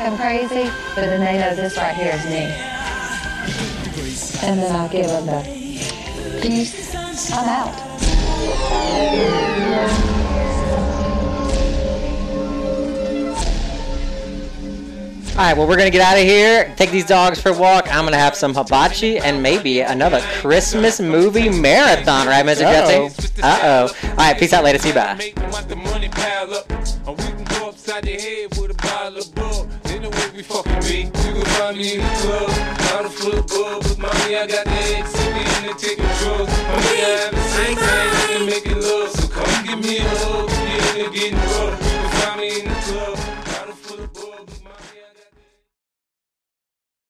Speaker 20: Crazy, but then they know this right here is me. And then I'll give them the peace. I'm out.
Speaker 4: All right, well, we're going to get out of here, take these dogs for a walk. I'm going to have some hibachi and maybe another Christmas movie marathon, right, Mr.
Speaker 15: Uh-oh.
Speaker 4: Jesse? Uh oh. All right, peace out later. See you, bye
Speaker 15: me. You can find me in the club, not a football, but mommy, I got the eggs to be in the ticket drugs. Mommy, I have the same thing, I can make it love, so come give me a hug, you're in the getting rough.